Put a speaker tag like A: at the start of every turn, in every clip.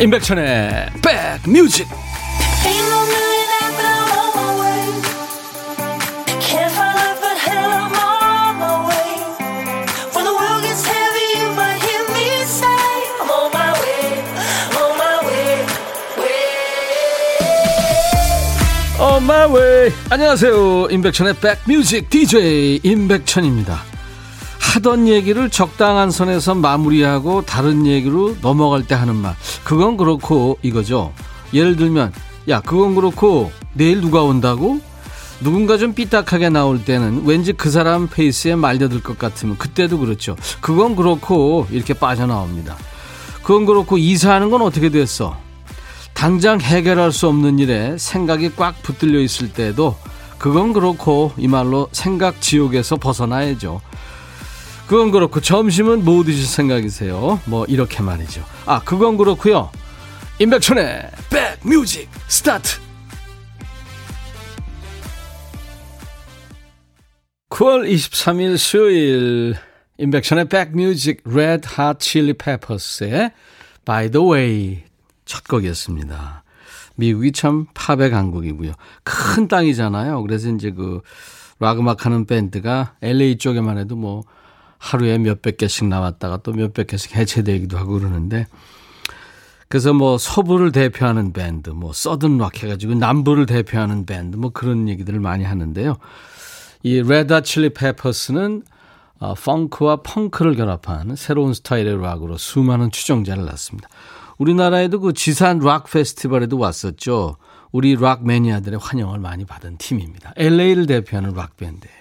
A: 임백천의 백뮤직 On my way. 안녕하세요. 임백천의 백뮤직 DJ 임백천입니다. 하던 얘기를 적당한 선에서 마무리하고 다른 얘기로 넘어갈 때 하는 말. 그건 그렇고 이거죠. 예를 들면 야 그건 그렇고 내일 누가 온다고? 누군가 좀 삐딱하게 나올 때는 왠지 그 사람 페이스에 말려들 것 같으면 그때도 그렇죠. 그건 그렇고 이렇게 빠져나옵니다. 그건 그렇고 이사하는 건 어떻게 됐어? 당장 해결할 수 없는 일에 생각이 꽉 붙들려 있을 때도 그건 그렇고 이 말로 생각 지옥에서 벗어나야죠. 그건 그렇고 점심은 뭐 드실 생각이세요? 뭐 이렇게 말이죠. 아 그건 그렇고요. 임백천의 백뮤직 스타트. 9월 23일 수요일 임백천의 백뮤직 레드 핫 칠리 페퍼스의 By the Way 첫 곡이었습니다. 미국이 참 팝의 강국이고요. 큰 땅이잖아요. 그래서 이제 그 락 음악 하는 밴드가 LA 쪽에만 해도 뭐 하루에 몇백 개씩 나왔다가 또 몇백 개씩 해체되기도 하고 그러는데 그래서 뭐 서부를 대표하는 밴드, 뭐 Southern rock 해가지고 남부를 대표하는 밴드, 뭐 그런 얘기들을 많이 하는데요. 이 레드 칠리 페퍼스는 어, 펑크와 펑크를 결합한 새로운 스타일의 락으로 수많은 추종자를 낳습니다. 우리나라에도 그 지산 락 페스티벌에도 왔었죠. 우리 락 매니아들의 환영을 많이 받은 팀입니다. LA를 대표하는 락 밴드예요.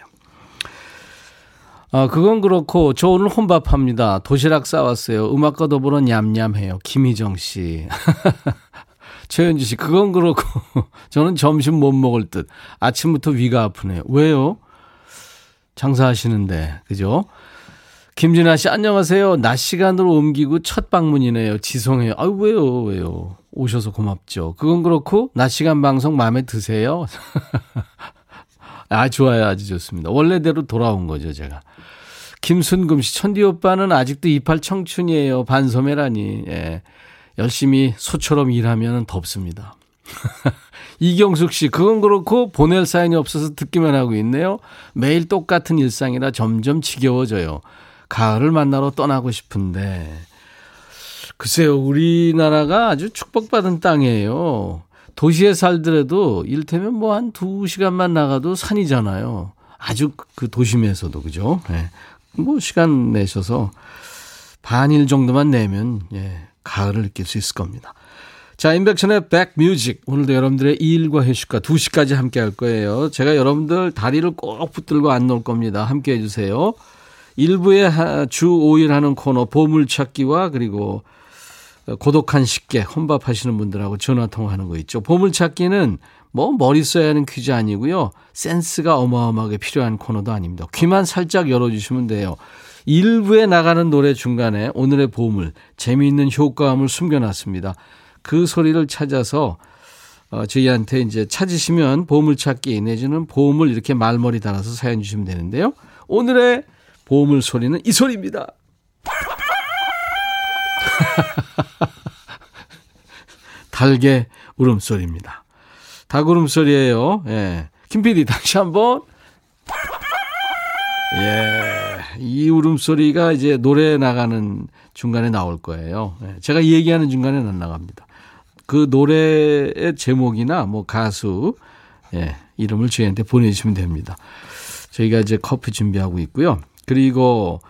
A: 아, 그건 그렇고, 저 오늘 혼밥합니다. 도시락 싸왔어요. 음악과 더불어 냠냠해요. 김희정 씨. 최현주 씨, 그건 그렇고, 저는 점심 못 먹을 듯. 아침부터 위가 아프네요. 왜요? 장사하시는데, 그죠? 김진아 씨, 안녕하세요. 낮 시간으로 옮기고 첫 방문이네요. 지송해요. 아유, 왜요, 왜요? 오셔서 고맙죠. 그건 그렇고, 낮 시간 방송 마음에 드세요? 아, 좋아요. 아주 좋습니다. 원래대로 돌아온 거죠, 제가. 김순금 씨, 천디 오빠는 아직도 이팔 청춘이에요. 반소매라니. 예. 열심히 소처럼 일하면 덥습니다. 이경숙 씨, 그건 그렇고 보낼 사연이 없어서 듣기만 하고 있네요. 매일 똑같은 일상이라 점점 지겨워져요. 가을을 만나러 떠나고 싶은데. 글쎄요, 우리나라가 아주 축복받은 땅이에요. 도시에 살더라도 일테면 뭐 한 두 시간만 나가도 산이잖아요. 아주 그 도심에서도, 그죠? 네. 뭐 시간 내셔서 반일 정도만 내면 예, 가을을 느낄 수 있을 겁니다. 자, 인백천의 백뮤직. 오늘도 여러분들의 일과 휴식과 2시까지 함께 할 거예요. 제가 여러분들 다리를 꼭 붙들고 안 놓을 겁니다. 함께 해주세요. 1부에 주 5일 하는 코너 보물찾기와 그리고 고독한 식객, 혼밥 하시는 분들하고 전화 통화하는 거 있죠. 보물찾기는 뭐 머리 써야 하는 퀴즈 아니고요. 센스가 어마어마하게 필요한 코너도 아닙니다. 귀만 살짝 열어주시면 돼요. 일부에 나가는 노래 중간에 오늘의 보물, 재미있는 효과음을 숨겨놨습니다. 그 소리를 찾아서 어, 저희한테 이제 찾으시면 보물찾기 내지는 보물 이렇게 말머리 달아서 사연 주시면 되는데요. 오늘의 보물 소리는 이 소리입니다. 달개 울음소리입니다. 닭 울음소리예요. 예. 김PD 다시 한번. 예. 이 울음소리가 이제 노래 나가는 중간에 나올 거예요. 예. 제가 얘기하는 중간에는 안 나갑니다. 그 노래의 제목이나 뭐 가수, 예. 이름을 저희한테 보내주시면 됩니다. 저희가 이제 커피 준비하고 있고요. 그리고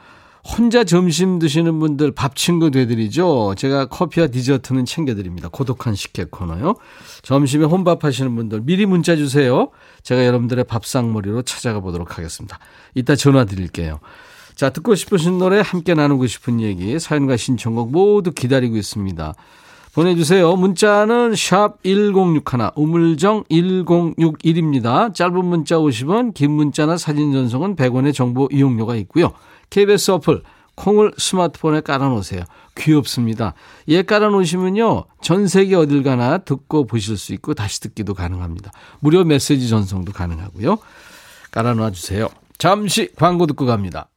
A: 혼자 점심 드시는 분들 밥 친구 되드리죠. 제가 커피와 디저트는 챙겨드립니다. 고독한 식객 코너요. 점심에 혼밥 하시는 분들 미리 문자 주세요. 제가 여러분들의 밥상머리로 찾아가 보도록 하겠습니다. 이따 전화 드릴게요. 자, 듣고 싶으신 노래, 함께 나누고 싶은 얘기, 사연과 신청곡 모두 기다리고 있습니다. 보내주세요. 문자는 샵 1061, 우물정 1061입니다. 짧은 문자 50원, 긴 문자나 사진 전송은 100원의 정보 이용료가 있고요. KBS 어플 콩을 스마트폰에 깔아놓으세요. 귀엽습니다. 얘 깔아놓으시면요. 전 세계 어딜 가나 듣고 보실 수 있고 다시 듣기도 가능합니다. 무료 메시지 전송도 가능하고요. 깔아놔 주세요. 잠시 광고 듣고 갑니다.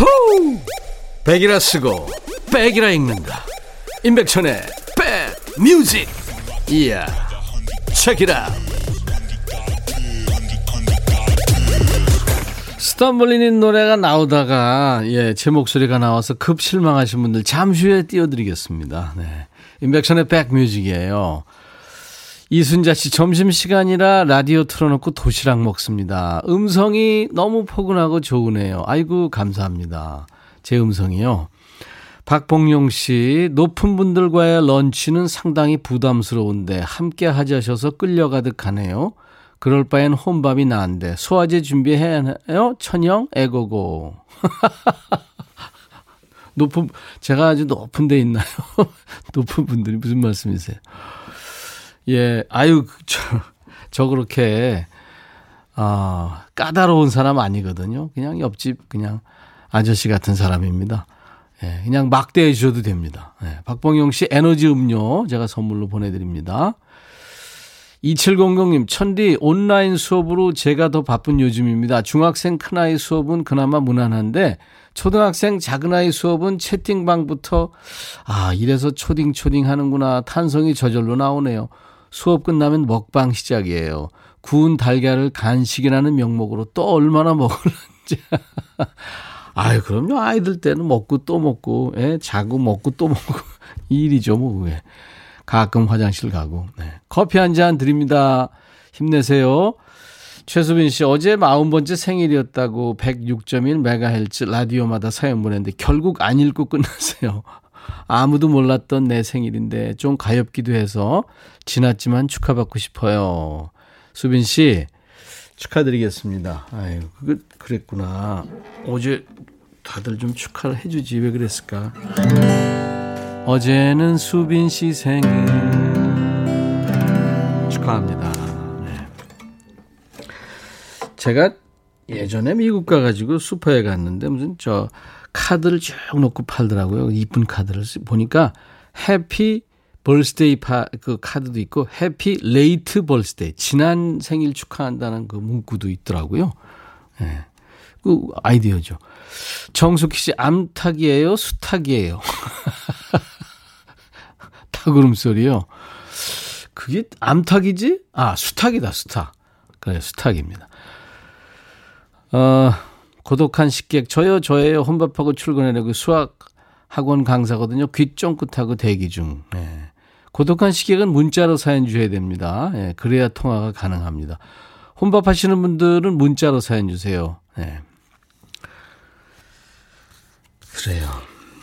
A: 호우! 백이라 쓰고 백이라 읽는다. 임백천의 백 뮤직. 이야. Check it out. Stumblin' In 노래가 나오다가 예, 제 목소리가 나와서 급 실망하신 분들 잠시 후에 띄워드리겠습니다. 네. 임백천의 백뮤직이에요. 이순자 씨 점심시간이라 라디오 틀어놓고 도시락 먹습니다. 음성이 너무 포근하고 좋으네요. 아이고 감사합니다. 제 음성이요. 박봉용 씨, 높은 분들과의 런치는 상당히 부담스러운데 함께 하자셔서 끌려가득 하네요. 그럴 바엔 혼밥이 나은데 소화제 준비해야 하나요? 천영 애고고. 높은 제가 아주 높은 데 있나요? 높은 분들이 무슨 말씀이세요? 예, 아유 저, 저 그렇게 아 까다로운 사람 아니거든요. 그냥 옆집 그냥 아저씨 같은 사람입니다. 예, 그냥 막대해 주셔도 됩니다. 예, 박봉용 씨 에너지 음료 제가 선물로 보내드립니다. 2700님, 천디 온라인 수업으로 제가 더 바쁜 요즘입니다. 중학생 큰아이 수업은 그나마 무난한데, 초등학생 작은아이 수업은 채팅방부터, 아, 이래서 초딩초딩 하는구나. 탄성이 저절로 나오네요. 수업 끝나면 먹방 시작이에요. 구운 달걀을 간식이라는 명목으로 또 얼마나 먹을런지. 아유, 그럼요. 아이들 때는 먹고 또 먹고, 예, 자고 먹고 또 먹고. 일이죠, 뭐, 왜. 가끔 화장실 가고. 네. 커피 한 잔 드립니다. 힘내세요. 최수빈 씨, 어제 40번째 생일이었다고 106.1MHz 라디오마다 사연 보냈는데 결국 안 읽고 끝났어요. 아무도 몰랐던 내 생일인데 좀 가엽기도 해서 지났지만 축하받고 싶어요. 수빈 씨, 축하드리겠습니다. 아유, 그, 그랬구나. 어제 다들 좀 축하를 해주지. 왜 그랬을까? 어제는 수빈 씨 생일. 축하합니다. 네. 제가 예전에 미국 가가지고 슈퍼에 갔는데 무슨 저 카드를 쭉 놓고 팔더라고요. 이쁜 카드를 보니까 happy birthday 파, 그 카드도 있고, happy late birthday. 지난 생일 축하한다는 그 문구도 있더라고요. 예. 네. 그 아이디어죠. 정숙희 씨, 암탉이에요? 수탉이에요? 닭울음 소리요. 그게 암탉이지? 아, 수탉이다, 수탉. 그래, 수탉입니다. 어, 고독한 식객. 저요, 저예요. 혼밥하고 출근해내고 수학 학원 강사거든요. 귀 쫑긋하고 대기 중. 네. 고독한 식객은 문자로 사연 주셔야 됩니다. 예, 그래야 통화가 가능합니다. 혼밥 하시는 분들은 문자로 사연 주세요. 예. 그래요.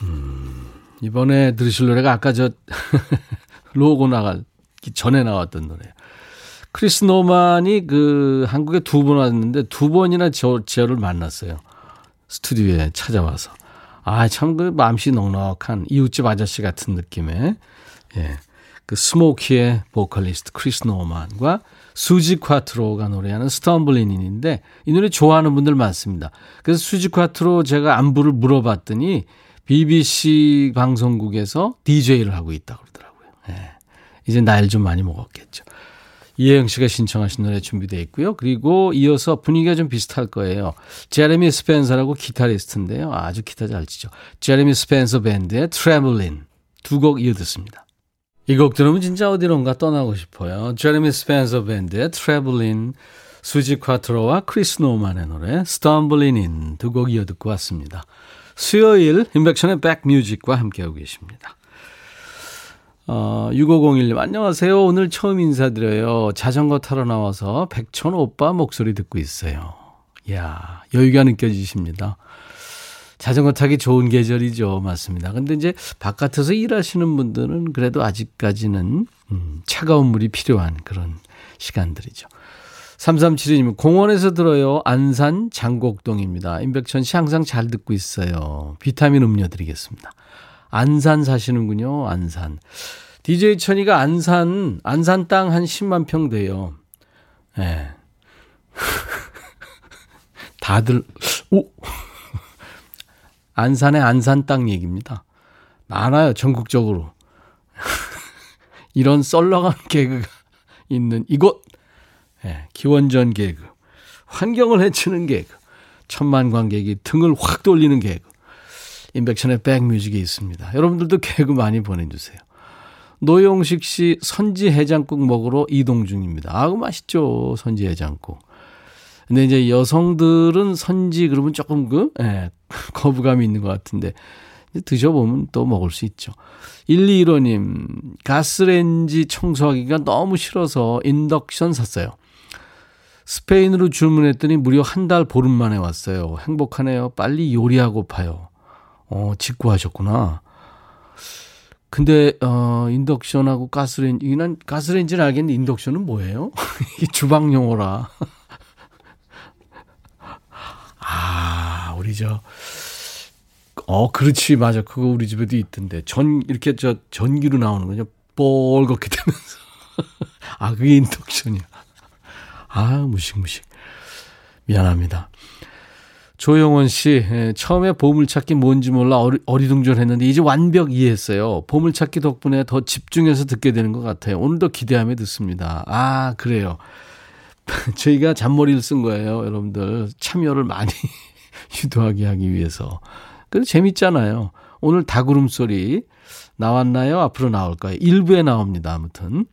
A: 음, 이번에 들으실 노래가 아까 저 로고 나가기 전에 나왔던 노래예요. 크리스 노만이 그 한국에 두 번 왔는데 두 번이나 저, 저를 만났어요. 스튜디오에 찾아와서. 아, 참 그 마음씨 넉넉한 이웃집 아저씨 같은 느낌의, 예. 그 스모키의 보컬리스트 크리스 노만과 수지 콰트로가 노래하는 Stumblin' In인데 이 노래 좋아하는 분들 많습니다. 그래서 수지 콰트로 제가 안부를 물어봤더니 BBC 방송국에서 DJ를 하고 있다고 그러더라고요. 예. 이제 나이를 좀 많이 먹었겠죠. 이혜영 씨가 신청하신 노래 준비되어 있고요. 그리고 이어서 분위기가 좀 비슷할 거예요. 제레미 스펜서라고 기타리스트인데요. 아주 기타 잘 치죠. 제레미 스펜서 밴드의 Travelin' 두 곡 이어 듣습니다. 이 곡 들으면 진짜 어디론가 떠나고 싶어요. 제레미 스펜서 밴드의 Travelin', 수지 콰트로와 크리스 노만의 노래 Stumblin' In 두 곡 이어 듣고 왔습니다. 수요일 임백천의 백뮤직과 함께하고 계십니다. 어, 6501님, 안녕하세요. 오늘 처음 인사드려요. 자전거 타러 나와서 백천 오빠 목소리 듣고 있어요. 이야, 여유가 느껴지십니다. 자전거 타기 좋은 계절이죠. 맞습니다. 근데 이제 바깥에서 일하시는 분들은 그래도 아직까지는 음, 차가운 물이 필요한 그런 시간들이죠. 3372님, 공원에서 들어요. 안산 장곡동입니다. 임백천 씨 항상 잘 듣고 있어요. 비타민 음료 드리겠습니다. 안산 사시는군요. 안산. DJ 천이가 안산, 안산 땅 한 10만 평 돼요. 예. 네. 다들, 오! 안산의 안산 땅 얘기입니다. 많아요, 전국적으로. 이런 썰렁한 개그가 있는 이곳. 네, 기원전 개그. 환경을 해치는 개그. 천만 관객이 등을 확 돌리는 개그. 인백션의 백뮤직에 있습니다. 여러분들도 개그 많이 보내주세요. 노영식 씨 선지 해장국 먹으러 이동 중입니다. 아우 맛있죠 선지 해장국. 근데 이제 여성들은 선지 그러면 조금 그 예, 거부감이 있는 것 같은데 드셔보면 또 먹을 수 있죠. 121호님 가스레인지 청소하기가 너무 싫어서 인덕션 샀어요. 스페인으로 주문했더니 무려 한 달 보름 만에 왔어요. 행복하네요. 빨리 요리하고 파요. 어, 직구하셨구나. 근데 어 인덕션하고 가스레인지 난 가스레인지는 알겠는데 인덕션은 뭐예요? 이 주방 용어라. 아, 우리 저 어, 그렇지. 맞아. 그거 우리 집에도 있던데. 전 이렇게 저 전기로 나오는 거죠. 뻘겋게 되면서. 아, 그게 인덕션이야. 아, 무식무식. 미안합니다. 조영원 씨, 예, 처음에 보물찾기 뭔지 몰라 어리, 어리둥절했는데 이제 완벽 이해했어요. 보물찾기 덕분에 더 집중해서 듣게 되는 것 같아요. 오늘도 기대하며 듣습니다. 아, 그래요. 저희가 잔머리를 쓴 거예요. 여러분들 참여를 많이 유도하게 하기 위해서. 그래도 재밌잖아요. 오늘 닭울음 소리 나왔나요? 앞으로 나올까요? 일부에 나옵니다. 아무튼.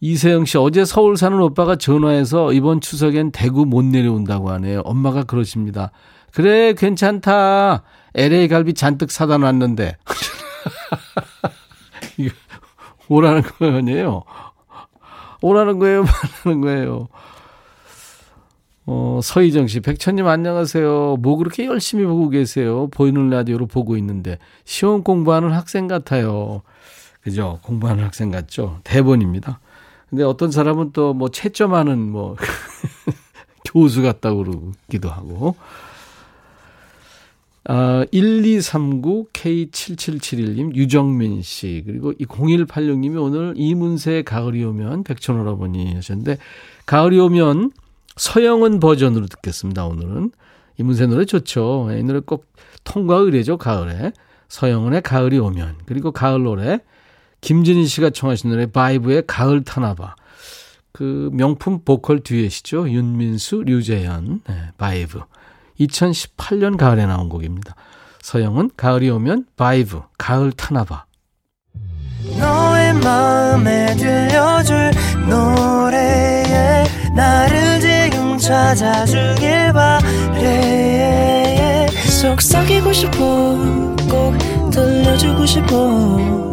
A: 이세영 씨, 어제 서울 사는 오빠가 전화해서 이번 추석엔 대구 못 내려온다고 하네요. 엄마가 그러십니다. 그래, 괜찮다. LA 갈비 잔뜩 사다 놨는데. 이거 오라는 거 아니에요? 오라는 거예요? 말하는 거예요? 어, 서희정 씨, 백천님 안녕하세요. 뭐 그렇게 열심히 보고 계세요? 보이는 라디오로 보고 있는데, 시험 공부하는 학생 같아요. 그죠? 공부하는 학생 같죠? 대본입니다. 근데 어떤 사람은 또 뭐 채점하는 뭐 교수 같다고 그러기도 하고. 아, 1239K7771님, 유정민 씨, 그리고 이 0186님이 오늘 이문세 가을이 오면 백천오라버니 하셨는데, 가을이 오면 서영은 버전으로 듣겠습니다, 오늘은. 이문세 노래 좋죠. 이 노래 꼭 통과 의례죠, 가을에. 서영은의 가을이 오면. 그리고 가을 노래, 김진희 씨가 청하신 노래 바이브의 가을 타나봐. 그 명품 보컬 듀엣이죠. 윤민수, 류재현, 네, 바이브. 2018년 가을에 나온 곡입니다. 서영은 가을이 오면 바이브, 가을 타나봐. 너의 마음에 들려줄 노래에 나를 지금 찾아주길 바래 속삭이고 싶어 꼭 들려주고 싶어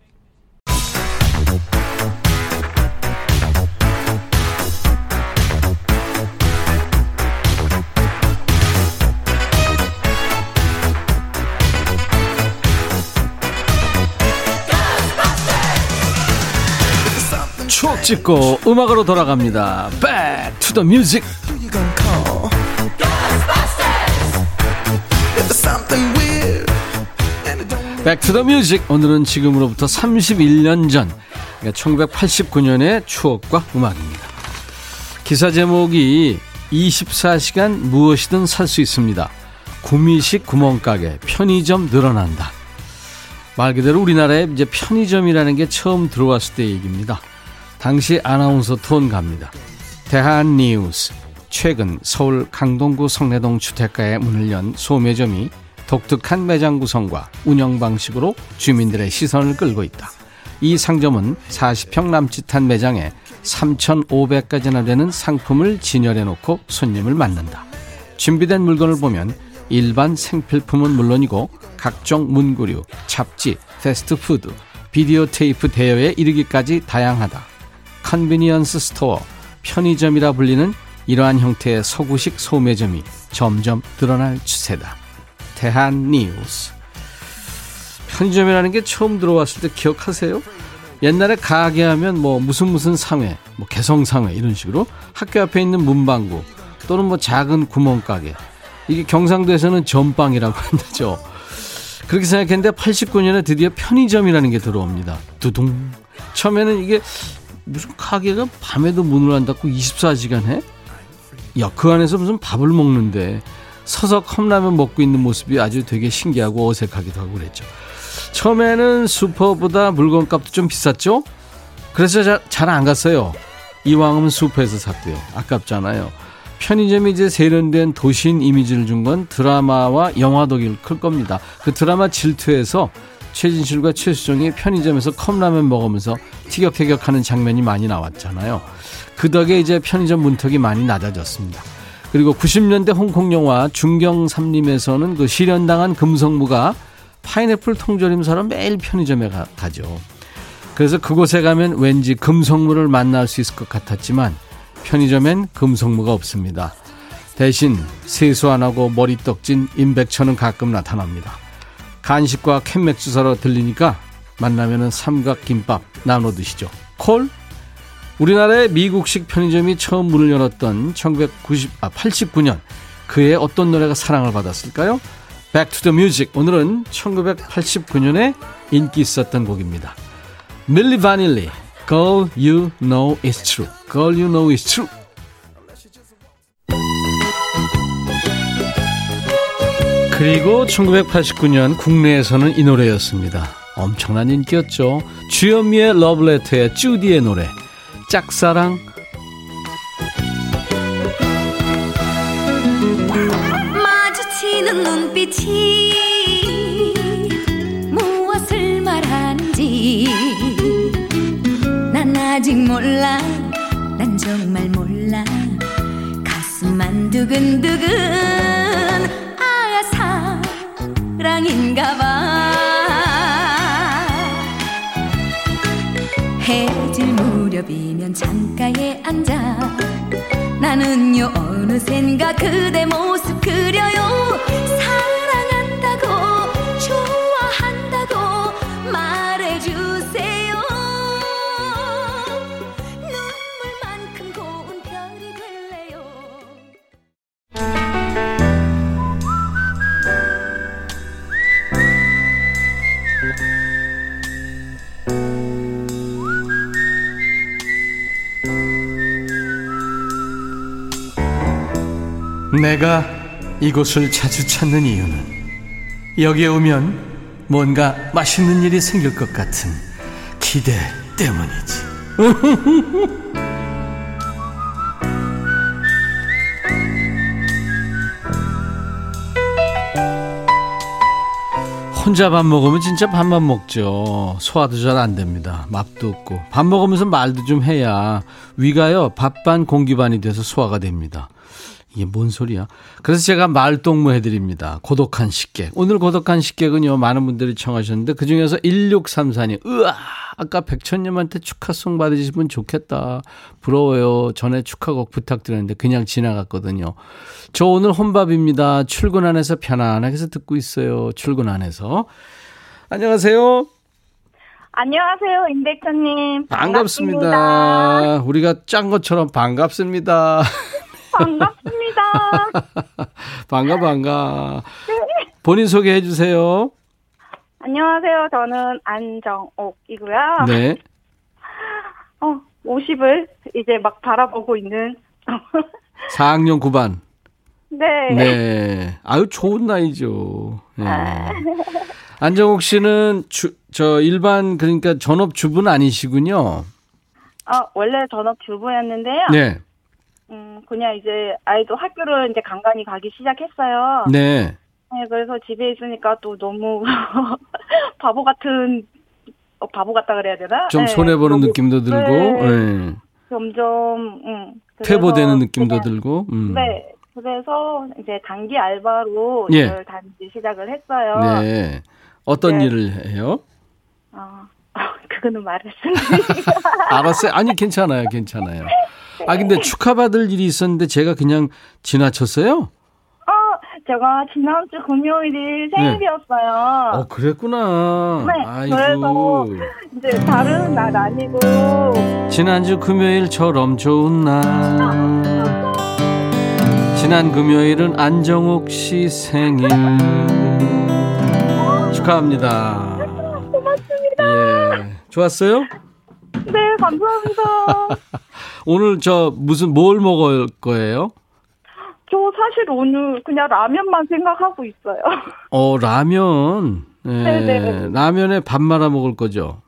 A: 찍고 음악으로 돌아갑니다. Back to the music. Music. 오늘은 지금으로부터 31년 전, 그러니까 1989년의 추억과 음악입니다. 기사 제목이 24시간 무엇이든 살 수 있습니다. 구미식 구멍가게 편의점 늘어난다. 말 그대로 우리나라에 이제 편의점이라는 게 처음 들어왔을 때 얘기입니다. 당시 아나운서 톤 갑니다. 대한 뉴스. 최근 서울 강동구 성내동 주택가에 문을 연 소매점이 독특한 매장 구성과 운영 방식으로 주민들의 시선을 끌고 있다. 이 상점은 40평 남짓한 매장에 3,500가지나 되는 상품을 진열해 놓고 손님을 맞는다. 준비된 물건을 보면 일반 생필품은 물론이고 각종 문구류, 잡지, 패스트푸드, 비디오 테이프 대여에 이르기까지 다양하다. Convenience store, 편의점이라 불리는 이러한 형태의 서구식 소매점이 점점 늘어날 추세다. 대한 뉴스. 편의점이라는 게 처음 들어왔을 때 기억하세요? 옛날에 가게 하면 뭐 무슨 무슨 상회, 뭐 개성 상회 이런 식으로 학교 앞에 있는 문방구 또는 뭐 작은 구멍가게 이게 경상도에서는 전빵이라고 한다죠. 그렇게 생각했는데 89년에 드디어 편의점이라는 게 들어옵니다. 두둥. 처음에는 이게 무슨 가게가 밤에도 문을 안 닫고 24시간 해? 야, 그 안에서 무슨 밥을 먹는데 서서 컵라면 먹고 있는 모습이 아주 되게 신기하고 어색하기도 하고 그랬죠. 처음에는 슈퍼보다 물건값도 좀 비쌌죠? 그래서 잘 안 갔어요. 이왕은 슈퍼에서 샀대요. 아깝잖아요. 편의점이 이제 세련된 도시인 이미지를 준 건 드라마와 영화 덕일 클 겁니다. 그 드라마 질투에서 최진실과 최수정이 편의점에서 컵라면 먹으면서 티격태격하는 장면이 많이 나왔잖아요. 그 덕에 이제 편의점 문턱이 많이 낮아졌습니다. 그리고 90년대 홍콩 영화 중경삼림에서는 그 실현당한 금성무가 파인애플 통조림 사러 매일 편의점에 가, 가죠. 그래서 그곳에 가면 왠지 금성무를 만날 수 있을 것 같았지만 편의점엔 금성무가 없습니다. 대신 세수 안 하고 머리 떡진 임백천은 가끔 나타납니다. 간식과 캔맥주 사러 들리니까 만나면은 삼각김밥 나눠 드시죠. 콜? 우리나라의 미국식 편의점이 처음 문을 열었던 1990, 아, 89년 그해 어떤 노래가 사랑을 받았을까요? Back to the Music 오늘은 1989년에 인기 있었던 곡입니다. 밀리 바닐리 Girl You Know It's True Girl You Know It's True 그리고 1989년 국내에서는 이 노래였습니다. 엄청난 인기였죠. 주현미의 러브레터의 쭈디의 노래 짝사랑 마주치는 눈빛이 무엇을 말하는지 난 아직 몰라 난 정말 몰라 가슴만 두근두근 사랑인가 봐. 해질 무렵이면 창가에 앉아. 나는요 어느샌가 그대 모습 그려요 내가 이곳을 자주 찾는 이유는 여기에 오면 뭔가 맛있는 일이 생길 것 같은 기대 때문이지. 혼자 밥 먹으면 진짜 밥만 먹죠. 소화도 잘 안 됩니다. 맛도 없고. 밥 먹으면서 말도 좀 해야 위가요, 밥 반 공기 반이 돼서 소화가 됩니다. 이게 뭔 소리야? 그래서 제가 말동무 해드립니다. 고독한 식객. 오늘 고독한 식객은요, 많은 분들이 청하셨는데, 그 중에서 1634님, 으아! 아까 백천님한테 축하송 받으시면 좋겠다. 부러워요. 전에 축하곡 부탁드렸는데, 그냥 지나갔거든요. 저 오늘 혼밥입니다. 출근 안에서 편안하게 해서 듣고 있어요. 출근 안에서. 안녕하세요.
B: 안녕하세요, 임백천님.
A: 반갑습니다. 반갑습니다. 우리가 짠 것처럼 반갑습니다.
B: 반갑습니다.
A: 반가, 반가. 본인 소개해 주세요.
B: 안녕하세요. 저는 안정옥이고요.
A: 네.
B: 어, 50을 이제 막 바라보고 있는.
A: 4학년 9반.
B: 네.
A: 네. 아유, 좋은 나이죠. 네. 안정옥 씨는 주, 저 일반, 그러니까 전업 주부는 아니시군요.
B: 어, 원래 전업 주부였는데요.
A: 네.
B: 음, 그냥 이제 아이도 학교를 이제 간간히 가기 시작했어요.
A: 네.
B: 네, 그래서 집에 있으니까 또 너무 바보 같은, 어, 바보 같다 그래야 되나?
A: 좀
B: 네,
A: 손해 보는
B: 너무,
A: 느낌도 들고,
B: 네.
A: 네.
B: 점점, 음.
A: 퇴보되는 느낌도
B: 그냥,
A: 들고, 음.
B: 네. 그래서 이제 단기 알바로
A: 예.
B: 일을 다니기 시작을 했어요.
A: 네. 어떤
B: 네.
A: 일을 해요?
B: 어, 그거는 말했습니다.
A: 알았어요. 아니, 괜찮아요. 괜찮아요. 아, 근데 축하받을 일이 있었는데 제가 그냥 지나쳤어요?
B: 어, 제가 지난주 금요일이 생일이었어요.
A: 어, 그랬구나.
B: 네,
A: 아이고.
B: 이제 다른 날 아니고.
A: 지난주 금요일처럼 좋은 날. 지난 금요일은 안정욱 씨 생일 축하합니다.
B: 고맙습니다.
A: 예. 좋았어요?
B: 네, 감사합니다.
A: 오늘 저 무슨 뭘 먹을 거예요?
B: 저 사실 오늘 그냥 라면만 생각하고 있어요.
A: 어, 라면. 예.
B: 네네.
A: 라면에 밥 말아 먹을 거죠?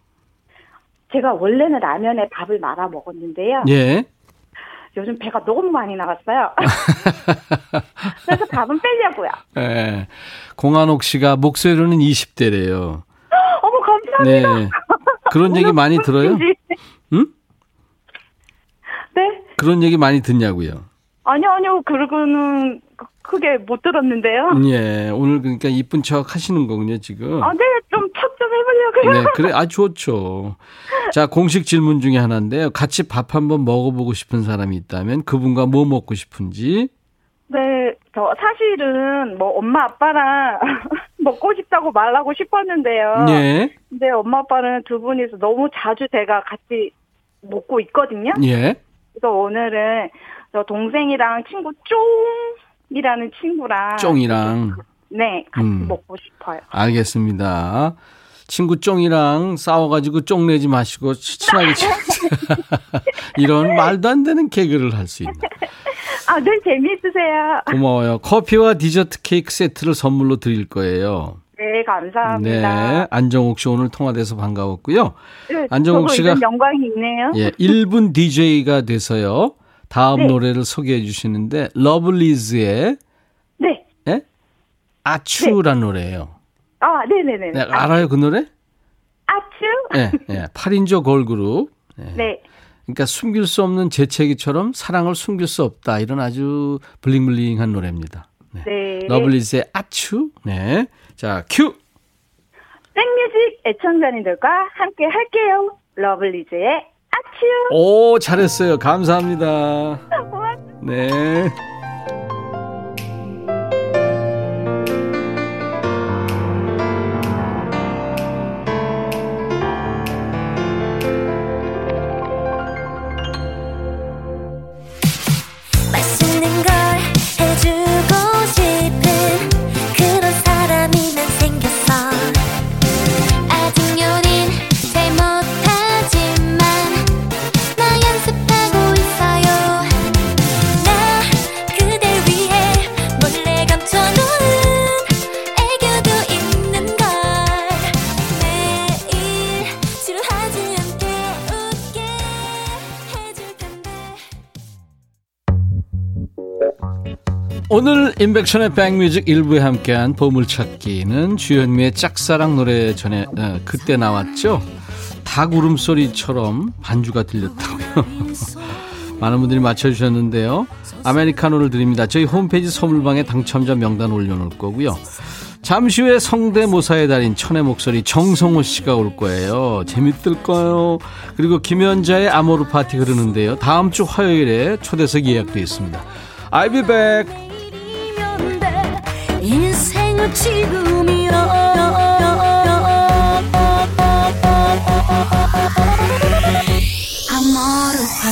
B: 제가 원래는 라면에 밥을 말아 먹었는데요.
A: 예.
B: 요즘 배가 너무 많이 나갔어요. 그래서 밥은 빼려고요.
A: 예. 공한옥 씨가 목소리로는 20대래요.
B: 어머, 감사합니다.
A: 네. 그런 얘기 많이 들어요? 그런 얘기 많이 듣냐고요?
B: 아니요, 아니요. 그러고는 크- 크게 못 들었는데요.
A: 예. 오늘 그러니까 이쁜 척 하시는 거군요, 지금.
B: 아, 네, 좀 척 좀 해보려고요.
A: 네, 그래, 아, 좋죠. 자, 공식 질문 중에 하나인데요. 같이 밥 한번 먹어보고 싶은 사람이 있다면 그분과 뭐 먹고 싶은지.
B: 네, 저 사실은 뭐 엄마 아빠랑 먹고 싶다고 말하고 싶었는데요.
A: 예,
B: 근데 엄마 아빠는 두 분이서 너무 자주 제가 같이 먹고 있거든요.
A: 예.
B: 그래서 오늘은 저 동생이랑 친구 쫑이라는 친구랑
A: 쫑이랑.
B: 네 같이
A: 음.
B: 먹고 싶어요.
A: 알겠습니다. 친구 쫑이랑 싸워가지고 쫑내지 마시고 친하게 지- 이런 말도 안 되는 개그를 할 수 있나.
B: 아, 늘 재미있으세요.
A: 고마워요. 커피와 디저트 케이크 세트를 선물로 드릴 거예요.
B: 네, 감사합니다.
A: 네. 안정욱 씨 오늘 통화돼서 반가웠고요.
B: 네,
A: 안정욱 씨가-
B: 이런 영광이 있네요.
A: 예, 1분 DJ가 돼서요. 다음
B: 네.
A: 노래를 소개해 주시는데 러블리즈의
B: 네.
A: 예? Ah-Choo란 노래예요.
B: 아, 네네네.
A: 네, 알아요 그 노래?
B: 아츄?
A: 예, 예. 8인조 걸그룹. 예.
B: 네.
A: 그러니까 숨길 수 없는 재채기처럼 사랑을 숨길 수 없다. 이런 아주 bling bling한 노래입니다. 네.
B: 네.
A: 러블리즈의 아츄. 네. 자, 큐.
B: 백뮤직 애청자님들과 함께 할게요. 러블리즈의 아츄.
A: 오, 잘했어요. 감사합니다.
B: 고맙습니다.
A: 네. 오늘 인백션의 백뮤직 일부에 함께한 보물찾기는 주현미의 짝사랑 노래 전에 어, 그때 나왔죠. 닭 울음소리처럼 반주가 들렸다고요. 많은 분들이 맞춰주셨는데요. 아메리카노를 드립니다. 저희 홈페이지 선물방에 당첨자 명단 올려놓을 거고요. 잠시 후에 성대모사의 달인 천의 목소리 정성호 씨가 올 거예요. 재밌을 거예요. 그리고 김연자의 아모르 파티 흐르는데요. 다음 주 화요일에 초대석 예약돼 있습니다. I'll be back.
C: 인생은 지금이야 아모르 파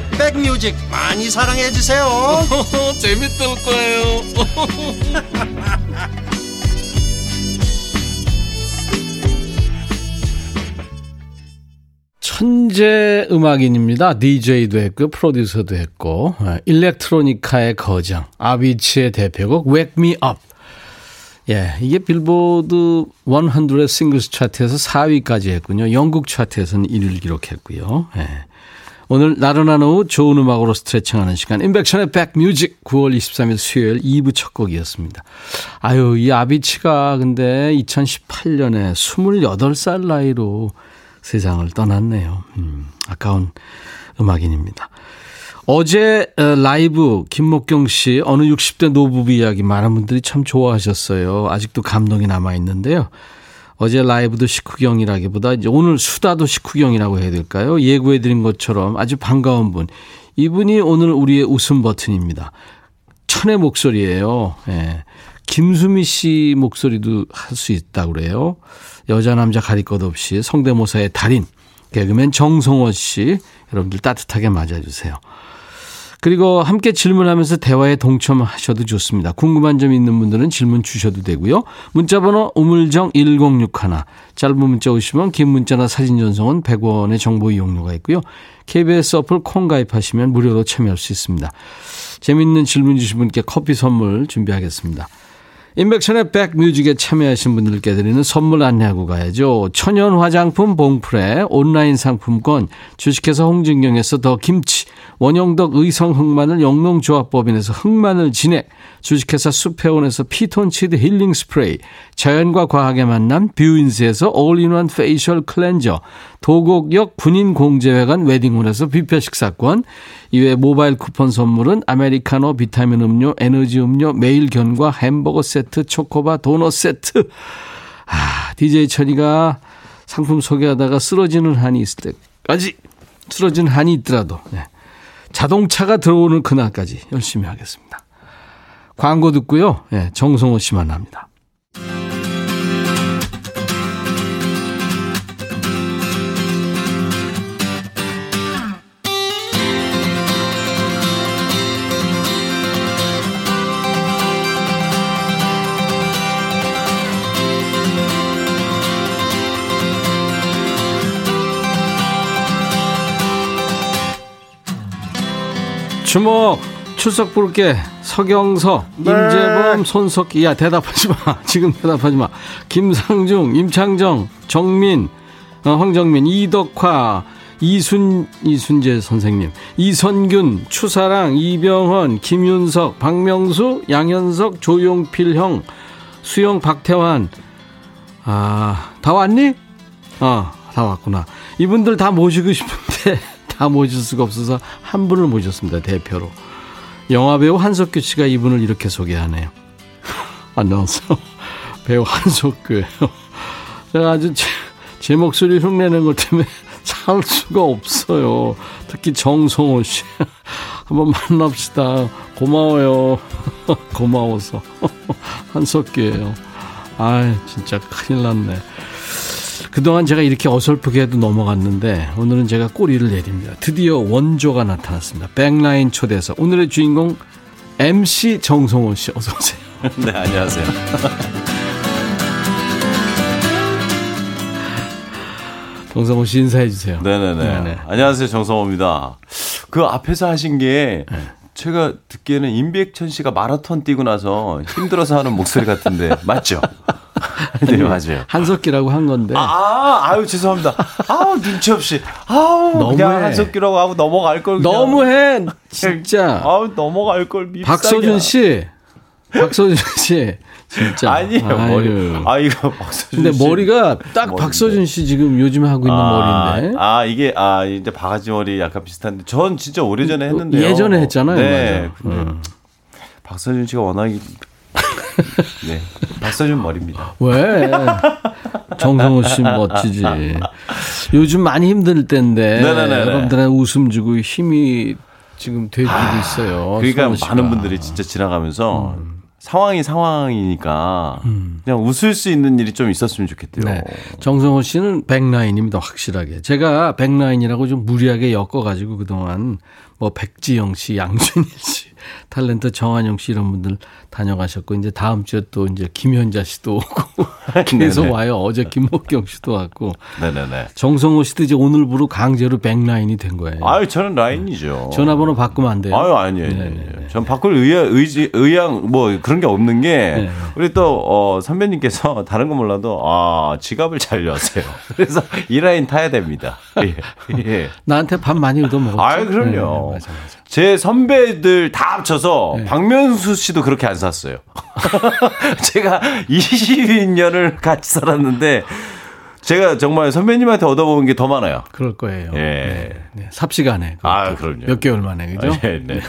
D: 백뮤직 많이 사랑해 주세요.
A: 재밌을 거예요. 천재 음악인입니다. DJ도 했고 프로듀서도 했고 아, 일렉트로니카의 거장 아비치의 대표곡 Wake Me Up. 예, 이게 빌보드 100 싱글스 차트에서 4위까지 했군요. 영국 차트에서는 1위를 기록했고요. 예. 오늘 나른한 오후 좋은 음악으로 스트레칭하는 시간 인백션의 백뮤직 9월 23일 수요일 2부 첫 곡이었습니다. 아유 이 아비치가 근데 2018년에 28살 나이로 세상을 떠났네요. 음, 아까운 음악인입니다. 어제 어, 라이브 김목경 씨 어느 60대 노부부 이야기 많은 분들이 참 좋아하셨어요. 아직도 감동이 남아 있는데요. 어제 라이브도 식후경이라기보다 이제 오늘 수다도 식후경이라고 해야 될까요? 예고해드린 것처럼 아주 반가운 분. 이분이 오늘 우리의 웃음 버튼입니다. 천의 목소리예요. 예. 김수미 씨 목소리도 할 수 있다고 그래요. 여자 남자 가릴 것 없이 성대모사의 달인 개그맨 정성호 씨 여러분들 따뜻하게 맞아주세요. 그리고 함께 질문하면서 대화에 동참하셔도 좋습니다. 궁금한 점 있는 분들은 질문 주셔도 되고요. 문자번호 우물정 1061 짧은 문자 오시면 긴 문자나 사진 전송은 100원의 정보 이용료가 있고요. KBS 어플 콩 가입하시면 무료로 참여할 수 있습니다. 재밌는 질문 주신 분께 커피 선물 준비하겠습니다. 임백천의 백뮤직에 참여하신 분들께 드리는 선물 안내하고 가야죠. 천연 화장품 봉프레 온라인 상품권 주식회사 홍진경에서 더 김치 원형덕 의성 흑마늘 영농조합법인에서 흑마늘 진액 주식회사 수페온에서 피톤치드 힐링 스프레이 자연과 과학의 만남 뷰인스에서 all-in-one facial cleanser 도곡역 군인공제회관 웨딩홀에서 뷔페 식사권 이외 모바일 쿠폰 선물은 아메리카노 비타민 음료 에너지 음료 매일견과 햄버거 세트 초코바 도넛 세트 아 DJ 천이가 상품 소개하다가 쓰러지는 한이 있을 때까지 쓰러지는 한이 있더라도 네. 자동차가 들어오는 그날까지 열심히 하겠습니다. 광고 듣고요. 네, 정성호 씨 만납니다. 주목 출석 부를게. 서경석 임재범 손석희 야 대답하지 마. 지금 대답하지 마. 김상중 임창정 정민 어, 황정민 이덕화 이순 이순재 선생님 이선균 추사랑 이병헌 김윤석 박명수 양현석 조용필 형 수영 박태환. 아다 왔니? 어다 왔구나. 이분들 다 모시고 싶은데 다 모실 수가 없어서 한 분을 모셨습니다. 대표로. 영화배우 한석규 씨가 이분을 이렇게 소개하네요. 안녕하세요. 배우 한석규예요. 제가 아주 제, 제 목소리 흉내낸 것 때문에 살 수가 없어요. 특히 정성호 씨. 한번 만납시다. 고마워요. 고마워서. 한석규예요. 아, 진짜 큰일 났네. 그동안 제가 이렇게 어설프게 해도 넘어갔는데 오늘은 제가 꼬리를 내립니다. 드디어 원조가 나타났습니다. 백라인 초대서 오늘의 주인공 MC 정성호 씨 어서 오세요.
E: 네, 안녕하세요.
A: 정성호 씨 인사해 주세요.
E: 네네네. 네네. 안녕하세요, 정성호입니다. 그 앞에서 하신 게 네. 제가 듣기에는 임백천 씨가 마라톤 뛰고 나서 힘들어서 하는 목소리 같은데 맞죠? 네, 맞아요.
A: 한석기라고 한 건데.
E: 아, 아유, 죄송합니다. 아우, 눈치 없이. 아우, 너무해. 그냥 한석기라고 하고 넘어갈 걸.
A: 그냥. 너무해, 진짜.
E: 아우, 넘어갈 걸. 밉상이야.
A: 박서준 씨. 박서준 씨. 진짜.
E: 아니에요, 아유. 머리. 아, 이거 박서준
A: 근데 씨. 머리가 딱 머리인데. 박서준 씨 지금 요즘에 하고 있는 아, 머리인데.
E: 아, 이게, 아, 이제 바가지 머리 약간 비슷한데. 전 진짜 오래전에 했는데요.
A: 예전에 했잖아요.
E: 네. 근데 음. 박서준 씨가 워낙 네. 박서준 머리입니다.
A: 왜? 정성호 씨 멋지지. 요즘 많이 힘들 때인데 네네네. 여러분들의 웃음 주고 힘이 지금 되고 아, 있어요.
E: 그러니까 많은 분들이 진짜 지나가면서 음. 상황이 상황이니까 음. 그냥 웃을 수 있는 일이 좀 있었으면 좋겠대요. 네.
A: 정성호 씨는 백라인입니다. 확실하게. 제가 백라인이라고 좀 무리하게 엮어 가지고 그동안 뭐 백지영 씨, 양준일 씨, 탤런트 정한영 씨 이런 분들 다녀가셨고 이제 다음 주에 또 이제 김현자 씨도 오고 계속
E: 네네.
A: 와요. 어제 김목경 씨도 왔고
E: 네네네.
A: 정성호 씨도 이제 오늘부로 강제로 백라인이 된 거예요.
E: 아유, 저는 라인이죠.
A: 전화번호 바꾸면 안 돼요.
E: 아유, 아니에요.
A: 네,
E: 아니에요.
A: 네, 네.
E: 전 바꿀 의향, 의지, 의향, 뭐 그런 게 없는 게,
A: 네.
E: 우리 또, 어, 선배님께서 다른 건 몰라도, 아, 지갑을 잘 여세요. 그래서 이 라인 타야 됩니다. 예. 예.
A: 나한테 밥 많이 얻어 먹었죠.
E: 아유, 그럼요.
A: 네, 네, 맞아, 맞아.
E: 제 선배들 다 합쳐서
A: 네.
E: 박명수 씨도 그렇게 안 샀어요. 제가 20년을 같이 살았는데, 제가 정말 선배님한테 얻어먹은 게 더 많아요.
A: 그럴 거예요.
E: 예.
A: 네, 네. 삽시간에.
E: 아, 그럼요.
A: 몇 개월 만에 그죠?
E: 네, 네.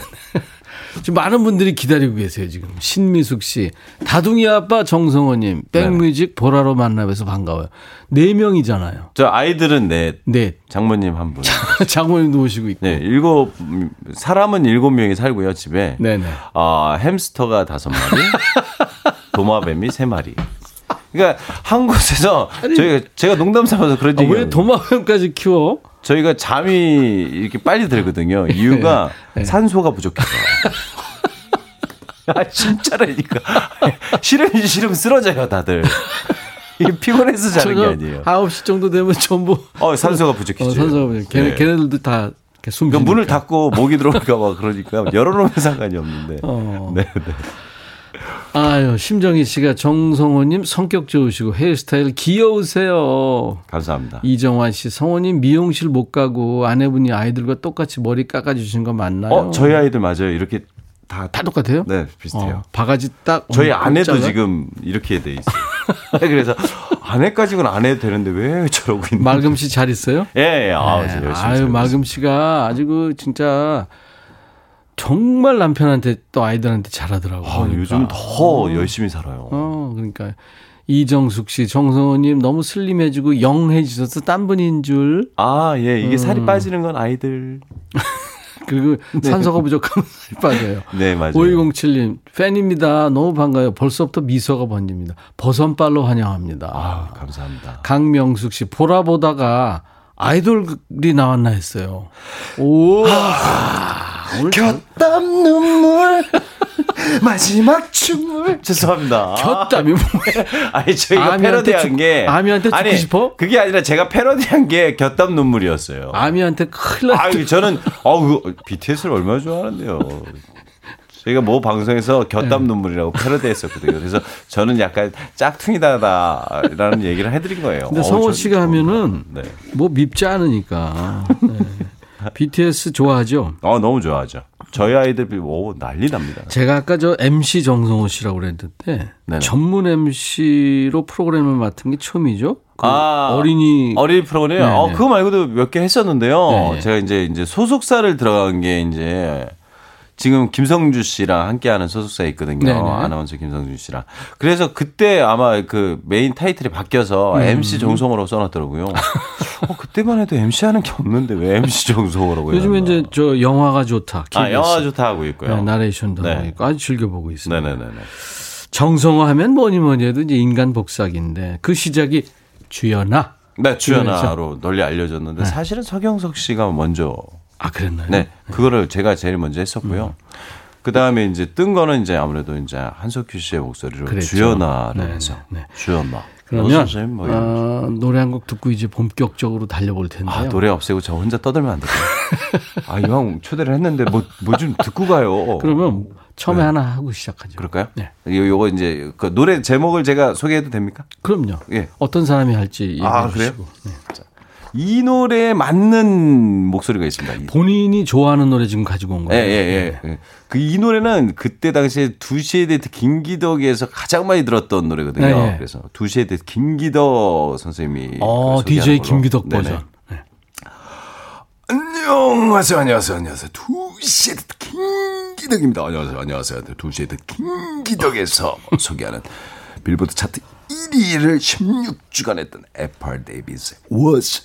A: 지금 많은 분들이 기다리고 계세요, 지금. 신미숙 씨. 다둥이 아빠 정성호님. 백뮤직 보라로 만나뵈서 반가워요. 네 명이잖아요.
E: 저 아이들은 네,
A: 네.
E: 장모님 한 분.
A: 장모님도 오시고 있고.
E: 네, 일곱, 음, 사람은 일곱 명이 살고요, 집에.
A: 네네.
E: 아, 햄스터가 다섯 마리, 도마뱀이 세 마리. 그러니까 한 곳에서 저희가 제가 농담 삼아서 그런
A: 아,
E: 얘기
A: 왜 도마뱀까지 키워?
E: 저희가 잠이 이렇게 빨리 들거든요. 이유가
A: 네.
E: 산소가 부족해서. 아, 진짜라니까. 싫으면 싫으면 쓰러져요, 다들. 이게 피곤해서 자는 게 아니에요.
A: 9시 정도 되면 전부.
E: 어, 산소가
A: 어,
E: 부족해져요.
A: 선수가 보죠. 걔네,
E: 네.
A: 걔네들도 다 숨
E: 그러니까 문을. 닫고 모기 들어올까 봐 그러니까 열어놓으면 상관이 없는데.
A: 어.
E: 네, 네.
A: 아유, 심정희 씨가 정성호님 성격 좋으시고 헤어스타일 귀여우세요.
E: 감사합니다.
A: 이정환 씨, 성호님 미용실 못 가고 아내분이 아이들과 똑같이 머리 깎아주신 거 맞나요?
E: 어, 저희 아이들 맞아요. 이렇게 다,
A: 다 똑같아요?
E: 네, 비슷해요.
A: 어, 바가지 딱.
E: 저희 아내도
A: 잘라?
E: 지금 이렇게 돼 있어요. 그래서 아내까지는 안 해도 되는데 왜 저러고 있는
A: 말금 씨 잘 있어요?
E: 예, 예. 아,
A: 네.
E: 저 열심히
A: 아유, 말금 씨가 아주 그 진짜 정말 남편한테 또 아이들한테 잘하더라고요.
E: 아,
A: 그러니까.
E: 요즘 더 열심히 살아요.
A: 어, 그러니까 이정숙 씨, 정성호님 너무 슬림해지고 영해지셔서 딴 분인 줄.
E: 아, 예. 이게 살이
A: 음.
E: 빠지는 건 아이들.
A: 그리고 산소가 부족하면 살이 빠져요.
E: 네, 맞아요.
A: 5207님, 팬입니다. 너무 반가워요. 벌써부터 미소가 번집니다. 버선발로 환영합니다.
E: 아, 감사합니다.
A: 강명숙 씨, 보라 보다가 아이돌이 나왔나 했어요. 오. 오늘
E: 곁담 눈물 마지막 춤을 죄송합니다.
A: 곁담이 뭐야?
E: 아니 저희가 패러디한
A: 죽-
E: 게
A: 아미한테 죽고
E: 아니,
A: 싶어?
E: 그게 아니라 제가 패러디한 게 곁담 눈물이었어요.
A: 아미한테 큰일 났다.
E: 아, 저는 어우 BTS를 얼마나 좋아하는데요. 저희가 뭐 방송에서 곁담
A: 네.
E: 눈물이라고 패러디했었거든요. 그래서 저는 약간 짝퉁이다라는 얘기를 해드린 거예요.
A: 근데 성호
E: 저-
A: 씨가 하면은
E: 네.
A: 뭐 밉지 않으니까. 네. BTS 좋아하죠?
E: 어 너무 좋아하죠. 저희 아이들 오 난리 납니다.
A: 제가 아까 저 MC 정성호 씨라고 그랬는데
E: 네네.
A: 전문 MC로 프로그램을 맡은 게 처음이죠? 그
E: 아,
A: 어린이
E: 어린이 프로그램
A: 네,
E: 어
A: 네.
E: 그거 말고도 몇 개 했었는데요.
A: 네.
E: 제가 이제 이제 소속사를 들어간 게 이제 지금 김성주 씨랑 함께하는 소속사에 있거든요.
A: 네, 네.
E: 아나운서 김성주 씨랑. 그래서 그때 아마 그 메인 타이틀이 바뀌어서
A: 음.
E: MC 정성호라고 써놨더라고요. 어, 그때만 해도 MC 하는 게 없는데 왜 MC 정성호라고
A: 요즘에
E: 해놨나.
A: 이제 저 영화가 좋다.
E: 아
A: KBS.
E: 영화 좋다 하고 있고요.
A: 네, 나레이션도
E: 네.
A: 하고 있고 아주 즐겨보고 있습니다.
E: 네네네네.
A: 정성호 하면 뭐니 뭐니 해도 이제 인간 복사기인데 그 시작이 주연아.
E: 네 주연아로 널리 알려졌는데 사실은 서경석 씨가 먼저
A: 아 그랬나요?
E: 네, 그거를 제가 제일 먼저 했었고요. 그 다음에 이제 뜬 거는 이제 아무래도 이제 한석규 씨의 목소리로
A: 그랬죠.
E: 주연아를
A: 네,
E: 해서
A: 네, 네.
E: 주연아.
A: 그러면
E: 선생님 뭐.
A: 어, 노래 한 곡 듣고 이제 본격적으로 달려볼 텐데요.
E: 아 노래 없애고 저 혼자 떠들면 안 될까요? 아 이왕 초대를 했는데 뭐 뭐 좀 듣고 가요.
A: 그러면 처음에 하나 하고 시작하죠.
E: 그럴까요?
A: 네.
E: 요 요거 이제 그 노래 제목을 제가 소개해도 됩니까?
A: 그럼요.
E: 예.
A: 어떤 사람이 할지 얘기해
E: 아, 그래요?
A: 주시고. 네.
E: 이 노래에 맞는 목소리가 있습니다. 이-
A: 본인이 좋아하는 노래 지금 가지고 온
E: 예,
A: 거예요.
E: 예, 예. 그 이 노래는 그때 당시에 두시에 데이트 김기덕에서 가장 많이 들었던 노래거든요.
A: 네, 네.
E: 그래서 두시에 데이트 김기덕 선생님이
A: 어,
E: 그 소개하는
A: DJ. 김기덕
E: 네네.
A: 버전. 네.
E: 안녕하세요, 안녕하세요, 안녕하세요. 두시에 김기덕입니다. 안녕하세요, 안녕하세요. 두시에 데이트 김기덕에서 소개하는 빌보드 차트 1위를 16주간 했던 에펄 데이비스의 Was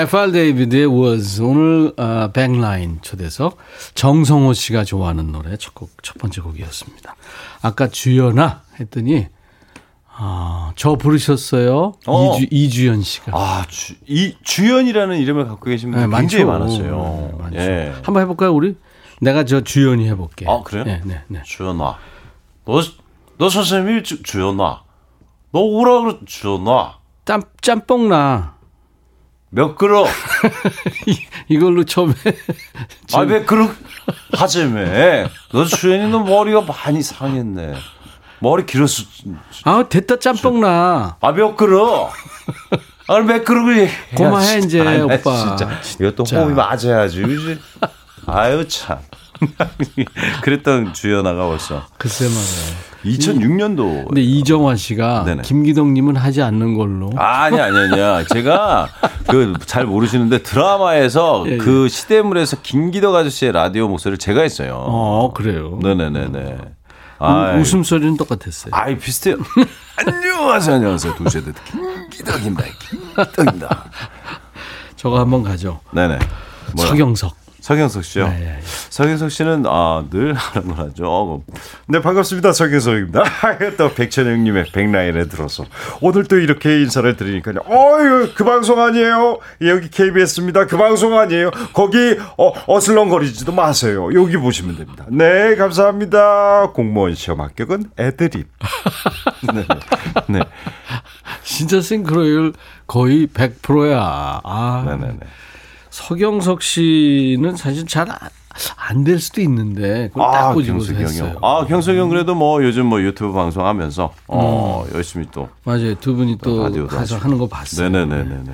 A: FR 데이비드의 Was 오늘 어, 백라인 초대석 정성호 씨가 좋아하는 노래 첫 곡 첫 번째 곡이었습니다. 아까 주연아 했더니 아, 저 부르셨어요.
E: 어.
A: 이주, 이주연 씨가.
E: 아, 주, 이 주연이라는 이름을 갖고 계신 분들
A: 네,
E: 굉장히
A: 많죠.
E: 많았어요.
A: 네.
E: 예.
A: 한번 해볼까요, 우리? 내가 저 주연이 해볼게.
E: 아, 그래요?
A: 네, 네, 네.
E: 주연아, 너, 너 선생님이 주, 주연아, 너 오라 그래 주연아.
A: 짬, 짬뽕 나.
E: 몇 그릇?
A: 이걸로 처음에.
E: 아, 왜 그렇게 하재매? 너 주연이 너 머리가 많이 상했네. 머리 길었어.
A: 아, 됐다, 짬뽕나.
E: 아, 몇 그릇? 아, 몇 그릇을 해.
A: 고마해, 이제,
E: 나
A: 오빠.
E: 진짜. 이것도. 호흡이 맞아야지. 아유, 참. 그랬던 주연아가 벌써.
A: 글쎄 말이에요.
E: 2006년도.
A: 근데 이정화 씨가
E: 네네.
A: 김기덕님은 하지 않는 걸로.
E: 아니 아니 아니야. 제가 그 잘 모르시는데 드라마에서
A: 예, 예.
E: 그 시대물에서 김기덕 아저씨의 라디오 목소리를 제가 했어요.
A: 어, 그래요.
E: 네네네네.
A: 우-
E: 아이,
A: 웃음 소리는 똑같았어요.
E: 아이 비슷해요. 안녕하세요 안녕하세요 도시에드 김기덕입니다. 김기덕입니다.
A: 저거 한번 가죠.
E: 네네. 뭐야?
A: 서경석.
E: 서경석 씨요.
A: 네, 네.
E: 서경석 씨는 아, 늘 하는. 어, 네 반갑습니다 서경석입니다. 또 백천영님의 백라인에 들어서 오늘 또 이렇게 인사를 드리니까요. 어유 그 방송 아니에요. 여기 KBS입니다. 그 방송 아니에요. 거기 어, 어슬렁거리지도 마세요. 여기 보시면 됩니다. 네 감사합니다. 공무원 시험 합격은 애드립. 네. 네.
A: 진짜 싱크로율 거의 100%야. 아.
E: 네네네.
A: 서경석 씨는 사실 잘 안 될 수도 있는데 그걸 딱 꼬집어서
E: 경석이. 형이요. 아, 경석이 형 그래도 뭐 요즘 뭐 유튜브 방송하면서 어, 열심히 또.
A: 맞아요. 두 분이 또 가서. 하는 거 봤어요.
E: 네네네네네.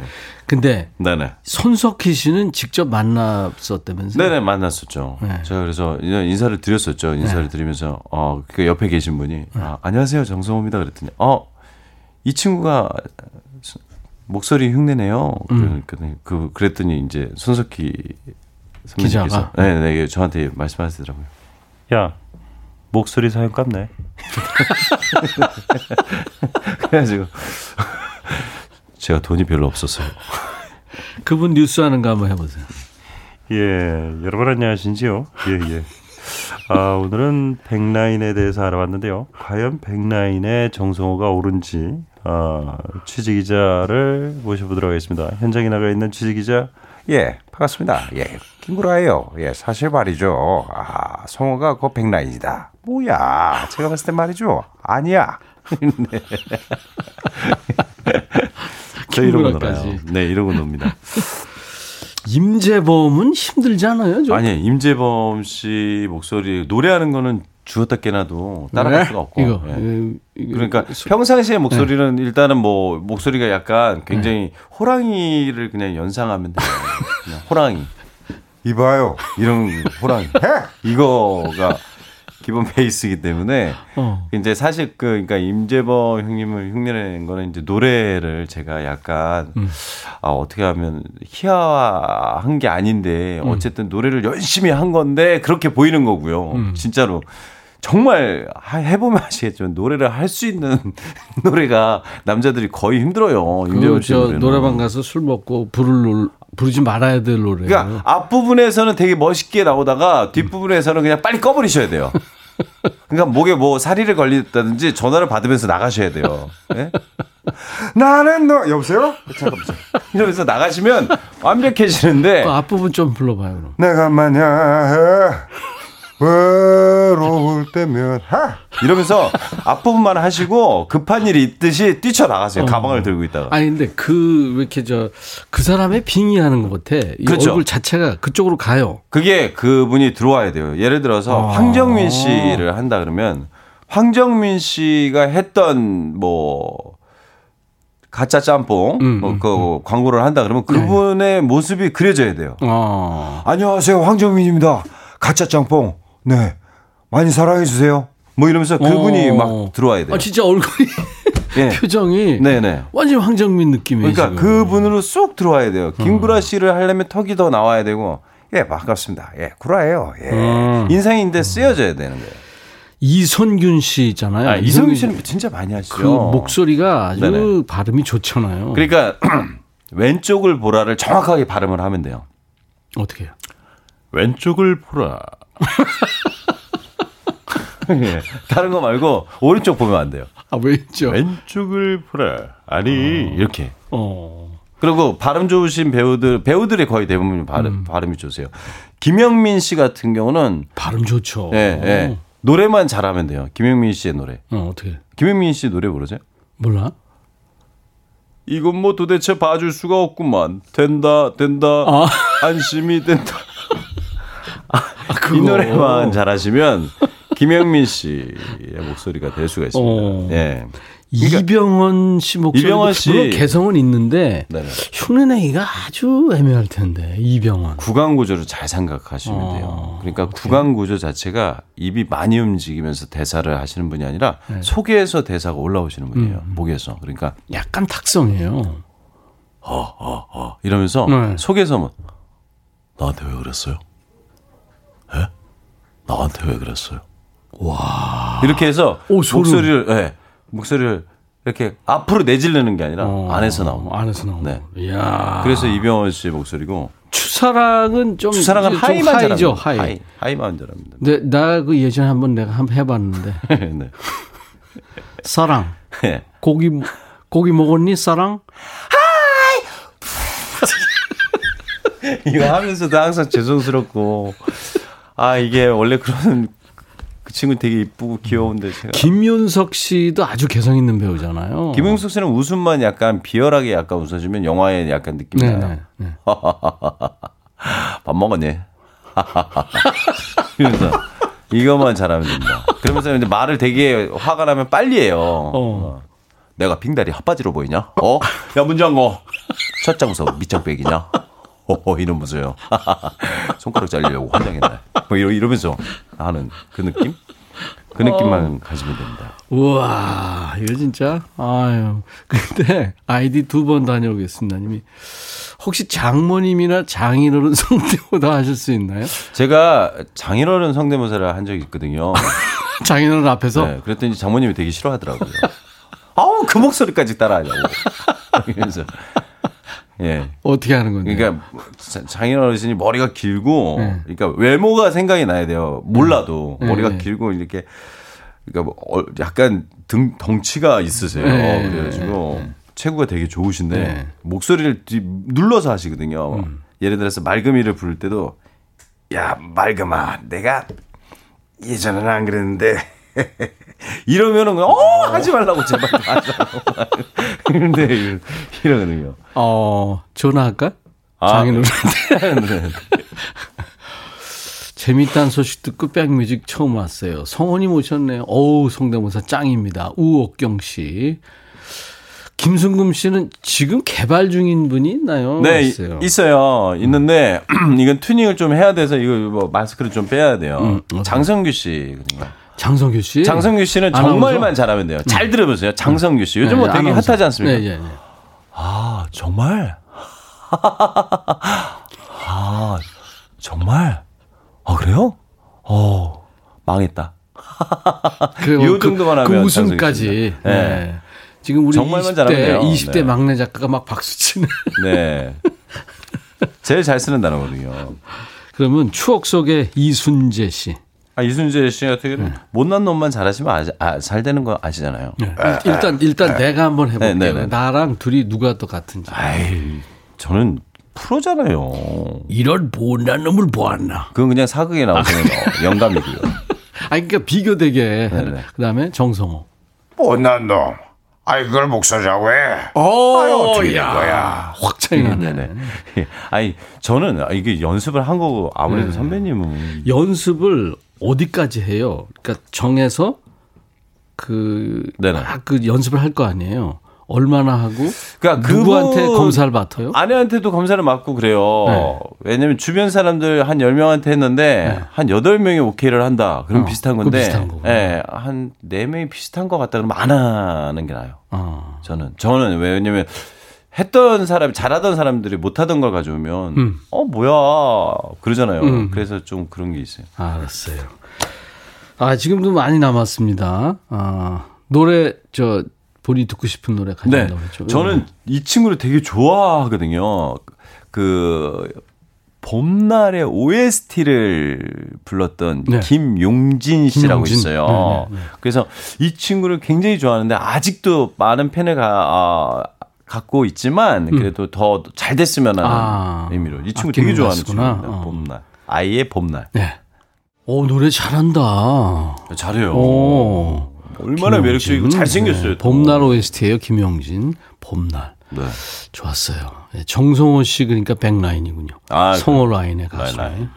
A: 근데
E: 네네.
A: 손석희 씨는 직접 만났었다면서요?
E: 네네 만났었죠.
A: 네.
E: 제가 그래서 인사- 인사를 드렸었죠. 인사를
A: 네.
E: 드리면서 어그 옆에 계신 분이 아, 안녕하세요 정성호입니다 그랬더니 어이 친구가 수- 목소리 흉내내요.
A: 음.
E: 그러니까 그 그랬더니 이제 손석희 선배님께서
A: 기자가?
E: 네네 저한테 말씀하시더라고요. 야 목소리 사용 값네. 그래가지고 제가 돈이 별로 없었어요.
A: 그분 뉴스 하는 거 한번 해보세요.
F: 예, 여러분 안녕하신지요? 예, 예. 아, 오늘은 백라인에 대해서 알아봤는데요. 과연 백라인에 정성호가 옳은지 아, 취재 기자를 모셔보도록 하겠습니다. 현장에 나가 있는 취재 기자.
G: 예, 반갑습니다. 예, 김구라예요. 예, 사실 말이죠. 아, 성호가 그 백라인이다. 뭐야? 제가 봤을 때 말이죠. 아니야. 네.
E: 저 이러고
A: 김구라까지.
E: 놀아요. 네, 이러고 놉니다.
A: 임재범은 힘들잖아요. 좀.
E: 아니 임재범 씨 목소리 노래하는 거는 주었다 깨나도 따라갈
A: 네?
E: 수가 없고.
A: 이거,
E: 예.
A: 이- 이거
E: 그러니까
A: 수-
E: 평상시의 목소리는 일단은 뭐 목소리가 약간 굉장히 호랑이를 그냥 연상하면 돼요. 그냥 호랑이
G: 이봐요.
E: 이런 호랑이 이거가 기본 베이스이기 때문에
A: 어.
E: 이제 사실 그 그러니까 임재범 형님을 흉내낸 거는 이제 노래를 제가 약간
A: 음.
E: 아 어떻게 하면 희화한 게 아닌데
A: 음.
E: 어쨌든 노래를 열심히 한 건데 그렇게 보이는 거고요.
A: 음.
E: 진짜로 정말 하- 해보면 아시겠지만 노래를 할 수 있는 노래가 남자들이 거의 힘들어요. 임재범 씨
A: 그저
E: 노래는.
A: 노래방 가서 술 먹고 부를 노, 부르지 말아야 될 노래.
E: 그러니까 앞부분에서는 되게 멋있게 나오다가 뒷부분에서는 그냥 빨리 꺼버리셔야 돼요. 그러니까 목에 뭐 사리를 걸렸다든지 전화를 받으면서 나가셔야 돼요. 예?
G: 나는 너 여보세요? 잠깐만.
E: 이러면서 나가시면 완벽해지는데
A: 그 앞부분 좀 불러봐요 그럼.
G: 내가 만약 외로울 때면 하.
E: 이러면서 앞부분만 하시고 급한 일이 있듯이 뛰쳐나가세요. 가방을 들고 있다가.
A: 아니 근데 그 왜 이렇게 저 그 사람의 빙의하는 것 같아. 이
E: 그렇죠.
A: 얼굴 자체가 그쪽으로 가요.
E: 그게 그분이 들어와야 돼요. 예를 들어서
A: 아.
E: 황정민 씨를 한다 그러면 황정민 씨가 했던 뭐 가짜 짬뽕
A: 음,
E: 뭐
A: 음,
E: 그 광고를 한다 그러면 그분의 모습이 그려져야 돼요.
A: 어.
G: 안녕하세요. 황정민입니다. 가짜 짬뽕. 네. 많이 사랑해 주세요.
E: 뭐 이러면서 그분이
A: 어.
E: 막 들어와야 돼요.
A: 아 진짜 얼굴이
E: 예.
A: 표정이
E: 네네.
A: 완전 황정민 느낌이에요.
E: 그러니까
A: 지금.
E: 그분으로 쏙 들어와야 돼요. 김구라 씨를 하려면 턱이 더 나와야 되고
G: 예, 반갑습니다. 예, 구라예요. 예.
A: 음.
E: 인상인데 쓰여져야 되는 거예요.
A: 이선균 씨 있잖아요.
E: 아, 이성균 씨는 진짜 많이 하시죠.
A: 그 목소리가 아주
E: 네네.
A: 발음이 좋잖아요.
E: 그러니까 왼쪽을 보라를 정확하게 발음을 하면 돼요.
A: 어떻게 해요?
E: 왼쪽을 보라. 예, 다른 거 말고 오른쪽 보면 안 돼요.
A: 아, 왼쪽.
E: 왼쪽을 보라. 아니 이렇게.
A: 어.
E: 그리고 발음 좋으신 배우들 배우들이 거의 대부분 발음
A: 음.
E: 발음이 좋으세요. 김영민 씨 같은 경우는
A: 발음 좋죠.
E: 예, 예. 노래만 잘하면 돼요. 김영민 씨의 노래.
A: 어, 어떻게?
E: 김영민 씨 노래 모르세요?
A: 몰라?
E: 이건 뭐 도대체 봐줄 수가 없구만. 된다, 된다.
A: 아.
E: 안심이 된다.
A: 그거.
E: 이 노래만 잘하시면 김영민 씨의 목소리가 될 수가 있습니다.
A: 어.
E: 예.
A: 이병헌 씨 목소리
E: 이병헌 씨.
A: 물론 개성은 있는데
E: 네네.
A: 흉내내기가 아주 애매할 텐데 이병헌
E: 구강 구조를 잘 생각하시면
A: 어,
E: 돼요. 그러니까 구강 구조 자체가 입이 많이 움직이면서 대사를 하시는 분이 아니라
A: 네.
E: 속에서 대사가 올라오시는 분이에요.
A: 음.
E: 목에서. 그러니까
A: 약간 탁성이에요.
E: 어, 이러면서
A: 네.
E: 속에서만 나한테 왜 그랬어요? 예? 나한테 왜 그랬어요? 와. 이렇게 해서
A: 오.
E: 목소리를 예. 목소리를 이렇게 앞으로 내지르는 게 아니라
A: 어,
E: 안에서 나오는.
A: 안에서 나오는.
E: 네.
A: 이야.
E: 그래서 이병헌 씨의 목소리고
A: 추사랑은 좀
E: 추사랑은
A: 좀
E: high만
A: high죠.
E: High. High. high만 잘합니다.
A: 근데 나그 예전에 한번 내가 한번 해봤는데
E: 네.
A: 사랑
E: 네.
A: 고기 고기 먹었니 사랑?
E: 이거 하면서도 항상 죄송스럽고 아 이게 원래 그런 그 친구 되게 이쁘고 귀여운데 제가
A: 김윤석 씨도 아주 개성 있는 배우잖아요.
E: 김용숙 씨는 웃음만 약간 비열하게 약간 웃어주면 영화에 약간 느낌이
A: 네,
E: 나요.
A: 네, 네.
E: 밥 먹었니? 이러면서 이것만 잘하면 된다. 그러면서 이제 말을 되게 화가 나면 빨리 해요. 어. 내가 빙다리 핫바지로 보이냐? 어? 야 문장고 첫 장소 밑장빼기냐? 어, 이러면서요. 손가락 잘리려고 환장했네. 뭐 이러, 이러면서 하는 그 느낌? 그 느낌만 가지면 됩니다.
A: 우와, 이거 진짜, 아유. 근데, 아이디 두 번 다녀오겠습니다, 님이. 혹시 장모님이나 장인어른 성대모사 하실 수 있나요?
E: 제가 장인어른 성대모사를 한 적이 있거든요.
A: 장인어른 앞에서?
E: 네, 그랬더니 장모님이 되게 싫어하더라고요. 아우, 그 목소리까지 따라하냐고. 그래서, 예.
A: 어떻게 하는 건데?
E: 그러니까 자- 장인 어르신이 머리가 길고,
A: 네.
E: 그러니까 외모가 생각이 나야 돼요. 몰라도
A: 네.
E: 머리가
A: 네.
E: 길고 이렇게, 그러니까 뭐 어, 약간 등 덩치가 있으세요.
A: 네.
E: 그래가지고 체구가 되게 좋으신데
A: 네.
E: 목소리를 뒤- 눌러서 하시거든요.
A: 음.
E: 예를 들어서 맑음이를 부를 때도 야 맑음아, 내가 예전에는 안 그랬는데. 이러면은 그냥, 어 하지 말라고 제발 하지 말라고 근데 이러거든요.
A: 어, 전화할까?
E: 아,
A: 장인어른한테.
E: 네.
A: 재밌다는 소식 듣고 백뮤직 처음 왔어요. 성원이 오셨네요. 어우, 성대모사 짱입니다. 우옥경 씨. 김순금 씨는 지금 개발 중인 분이 있나요?
E: 네,
A: 있어요.
E: 있어요. 있는데 이건 튜닝을 좀 해야 돼서 이거 뭐 마스크를 좀 빼야 돼요.
A: 음, 어떡해.
E: 장성규 씨. 그러니까.
A: 장성규 씨.
E: 장성규 씨는? 정말만 잘하면 돼요. 잘 들어보세요. 장성규 씨. 요즘 뭐
A: 네,
E: 되게. 핫하지 않습니까?
A: 네, 네, 네.
E: 아, 정말? 아, 정말? 아, 그래요? 어, 망했다.
A: 그,
E: 요 정도만
A: 그,
E: 하면
A: 그 웃음까지. 네.
E: 네.
A: 지금 우리
E: 정말만
A: 20대,
E: 잘하면 돼요.
A: 20대
E: 네.
A: 막내 작가가 막 박수 치는.
E: 네. 제일 잘 쓰는 단어거든요.
A: 그러면 추억 속의 이순재 씨.
E: 아, 이순재 씨 같은 경우는
A: 네.
E: 못난 놈만 잘하시면 아, 아, 잘 되는 거 아시잖아요.
A: 일단, 일단 내가 한번 해볼게요.
E: 네, 네, 네.
A: 나랑 둘이 누가 더 같은지.
E: 아이, 저는 프로잖아요.
A: 이런 못난 놈을 보았나.
E: 그건 그냥 사극에 나오시는 거, 영감이고요.
A: 아니, 그러니까 비교되게.
E: 네, 네.
A: 그 다음에 정성호.
G: 못난 놈. 아이 그걸 목소리라고 해.
A: 어,
G: 아이, 어떻게 된 거야.
A: 확 차이 나네.
E: 네네. 아니, 저는 이게 연습을 한 거고,
A: 네.
E: 아무래도 선배님은.
A: 연습을 어디까지 해요? 그러니까 정해서 그,
E: 네네.
A: 막그 연습을 할 거 아니에요. 얼마나 하고
E: 그러니까
A: 누구한테 검사를 맡아요?
E: 아내한테도 검사를 맡고 그래요.
A: 네.
E: 왜냐면 주변 사람들 한 10명한테 했는데 한 8명이 오케이를 한다. 그럼
A: 어,
E: 비슷한 건데.
A: 비슷한.
E: 예, 한 4명이 비슷한 것 같다 그러면 안 하는 게 나아요.
A: 어.
E: 저는. 저는 왜냐면 했던 사람, 잘하던 사람들이 못하던 걸 가져오면
A: 음.
E: 어, 뭐야. 그러잖아요.
A: 음.
E: 그래서 좀 그런 게 있어요.
A: 알았어요. 아, 지금도 많이 남았습니다. 아, 노래 저 본인이 듣고 싶은 노래
E: 네.
A: 가져온다고 그랬죠.
E: 저는 이 친구를 되게 좋아하거든요. 그 봄날의 OST를 불렀던
A: 네.
E: 김용진 씨라고
A: 김용진.
E: 있어요.
A: 네, 네, 네.
E: 그래서 이 친구를 굉장히 좋아하는데 아직도 많은 팬을 가, 아, 갖고 있지만 그래도 더잘 됐으면 하는
A: 음. 아,
E: 의미로 이 친구
A: 아끼는
E: 되게 좋아하는. 친구입니다.
A: 어.
E: 봄날. 아이의 봄날.
A: 네. 오, 노래 잘한다.
E: 잘해요.
A: 오.
E: 얼마나 매력적이고 잘생겼어요.
A: 네,
E: 또.
A: 봄날 OST예요, 김용진. 봄날.
E: 네.
A: 좋았어요. 네, 정성호 씨 그러니까 백라인이군요.
E: 아,
A: 성호 라인의 가수. 네.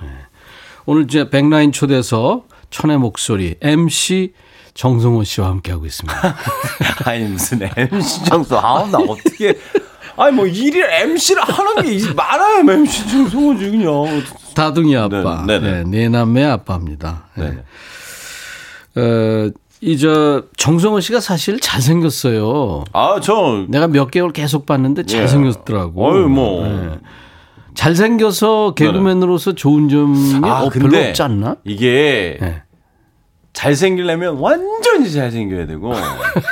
A: 오늘 이제 백라인 초대서 천의 목소리 MC 정성호 씨와 함께하고 있습니다.
E: 아니 무슨 MC 정수 아 나 어떻게 아니 뭐 일일 MC를 하는 게 이- 많아요 MC 정수지 그냥
A: 다둥이 아빠.
E: 네,
A: 네,
E: 네, 네.
A: 네 남매 아빠입니다. 네.
E: 네.
A: 어, 이저 정성호 씨가 사실 잘생겼어요.
E: 아 저
A: 내가 몇 개월 계속 봤는데 잘생겼더라고.
E: 어유 뭐
A: 네. 잘생겨서 개그맨으로서 좋은 점이
E: 아,
A: 어, 별로
E: 근데
A: 없지 않나?
E: 이게
A: 네.
E: 잘생기려면 완전히 잘생겨야 되고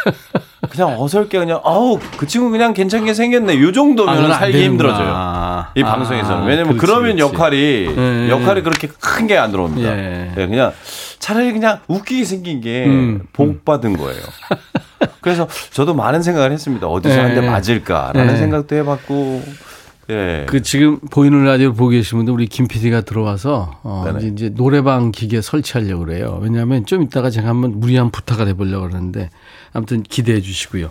E: 그냥 어설게 그냥 아우 그 친구 그냥 괜찮게 생겼네 요 정도면
A: 안
E: 살기. 힘들어져요 이
A: 아,
E: 방송에서는 왜냐면
A: 그렇지,
E: 그러면
A: 그렇지.
E: 역할이
A: 네.
E: 역할이 그렇게 큰 게 안 들어옵니다
A: 예.
E: 네, 그냥 차라리 그냥 웃기게 생긴 게
A: 음,
E: 복 받은 거예요 그래서 저도 많은 생각을 했습니다 어디서
A: 네.
E: 한대 맞을까라는
A: 네.
E: 생각도 해봤고 예.
A: 그 지금 보이는 라디오 보고 계신 분들 우리 김 PD가 들어와서 어
E: 네네.
A: 이제, 노래방 기계 설치하려고 그래요. 왜냐하면 좀 이따가 제가 한번 무리한 부탁을 해보려고 그러는데 아무튼 기대해 주시고요.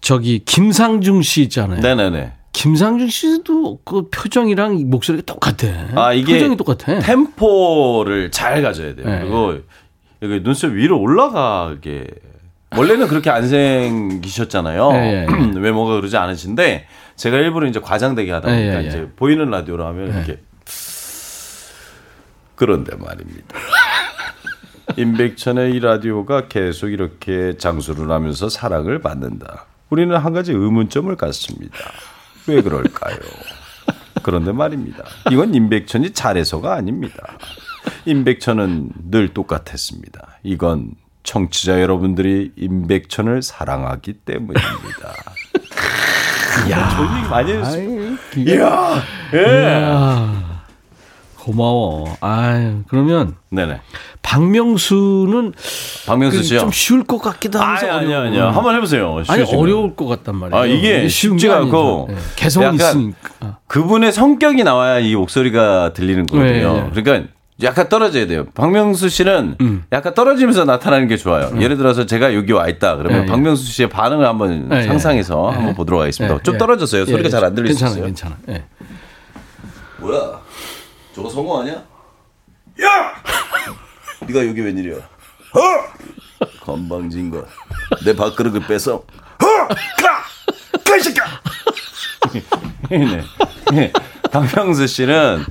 A: 저기 김상중 씨 있잖아요.
E: 네네네
A: 김상중 씨도 그 표정이랑 목소리가 똑같아.
E: 아, 이게
A: 표정이 똑같아.
E: 템포를 잘 가져야 돼요.
A: 네.
E: 그리고 여기 눈썹 위로 올라가게 원래는 그렇게 안 생기셨잖아요.
A: 예, 예,
E: 외모가 그러지 않으신데 제가 일부러 이제 과장되게 하다 보니까
A: 예, 예, 예.
E: 이제 보이는 라디오로 하면 이렇게 그런데 말입니다. 임백천의 이 라디오가 계속 이렇게 장수를 하면서 사랑을 받는다. 우리는 한 가지 의문점을 갖습니다. 왜 그럴까요? 그런데 말입니다. 이건 임백천이 잘해서가 아닙니다. 임백천은 늘 똑같았습니다. 이건 청취자 여러분들이 임백천을 사랑하기 때문입니다. 좋은 얘기 많이 했어요. 이야, 예.
A: 아, 고마워. 아유, 그러면
E: 네네.
A: 박명수는
E: 박명수
A: 그
E: 씨요.
A: 좀 쉬울 것 같기도 하면서
E: 아니, 아니,
A: 어려워.
E: 아니요. 한번 해보세요.
A: 아니
E: 쉬우시면.
A: 어려울 것 같단 말이에요.
E: 아, 이게 쉽지가. 않고
A: 예, 개성이
E: 약간
A: 있으니까.
E: 그분의 성격이 나와야 이 목소리가 들리는 거거든요.
A: 네, 네.
E: 그러니까 약간 떨어져야 돼요. 박명수 씨는
A: 음.
E: 약간 떨어지면서 나타나는 게 좋아요. 예를 들어서 제가 여기 와 있다. 그러면
A: 네, 네.
E: 박명수 씨의 반응을 한번
A: 네,
E: 상상해서
A: 네.
E: 한번 보도록 하겠습니다.
A: 예,
E: 좀
A: 예.
E: 떨어졌어요.
A: 예,
E: 소리가 잘안수
A: 괜찮아. 괜찮아. 예.
E: 뭐야? 저거 성공 아니야? 야! 네가 여기 웬일이야? 어! 건방진 거. 내 밥그릇을 뺏어. 어! 가! 가이 새끼야! 네. 네. 박명수 씨는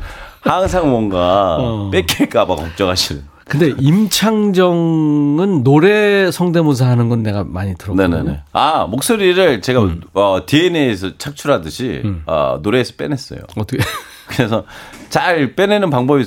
E: 항상 뭔가
A: 어.
E: 뺏길까봐 걱정하시는.
A: 근데 임창정은 노래 성대모사 하는 건 내가 많이 들었거든요.
E: 아, 목소리를 제가
A: 음.
E: 어, DNA에서 착출하듯이 어, 노래에서 빼냈어요.
A: 어떻게?
E: 그래서 잘 빼내는 방법이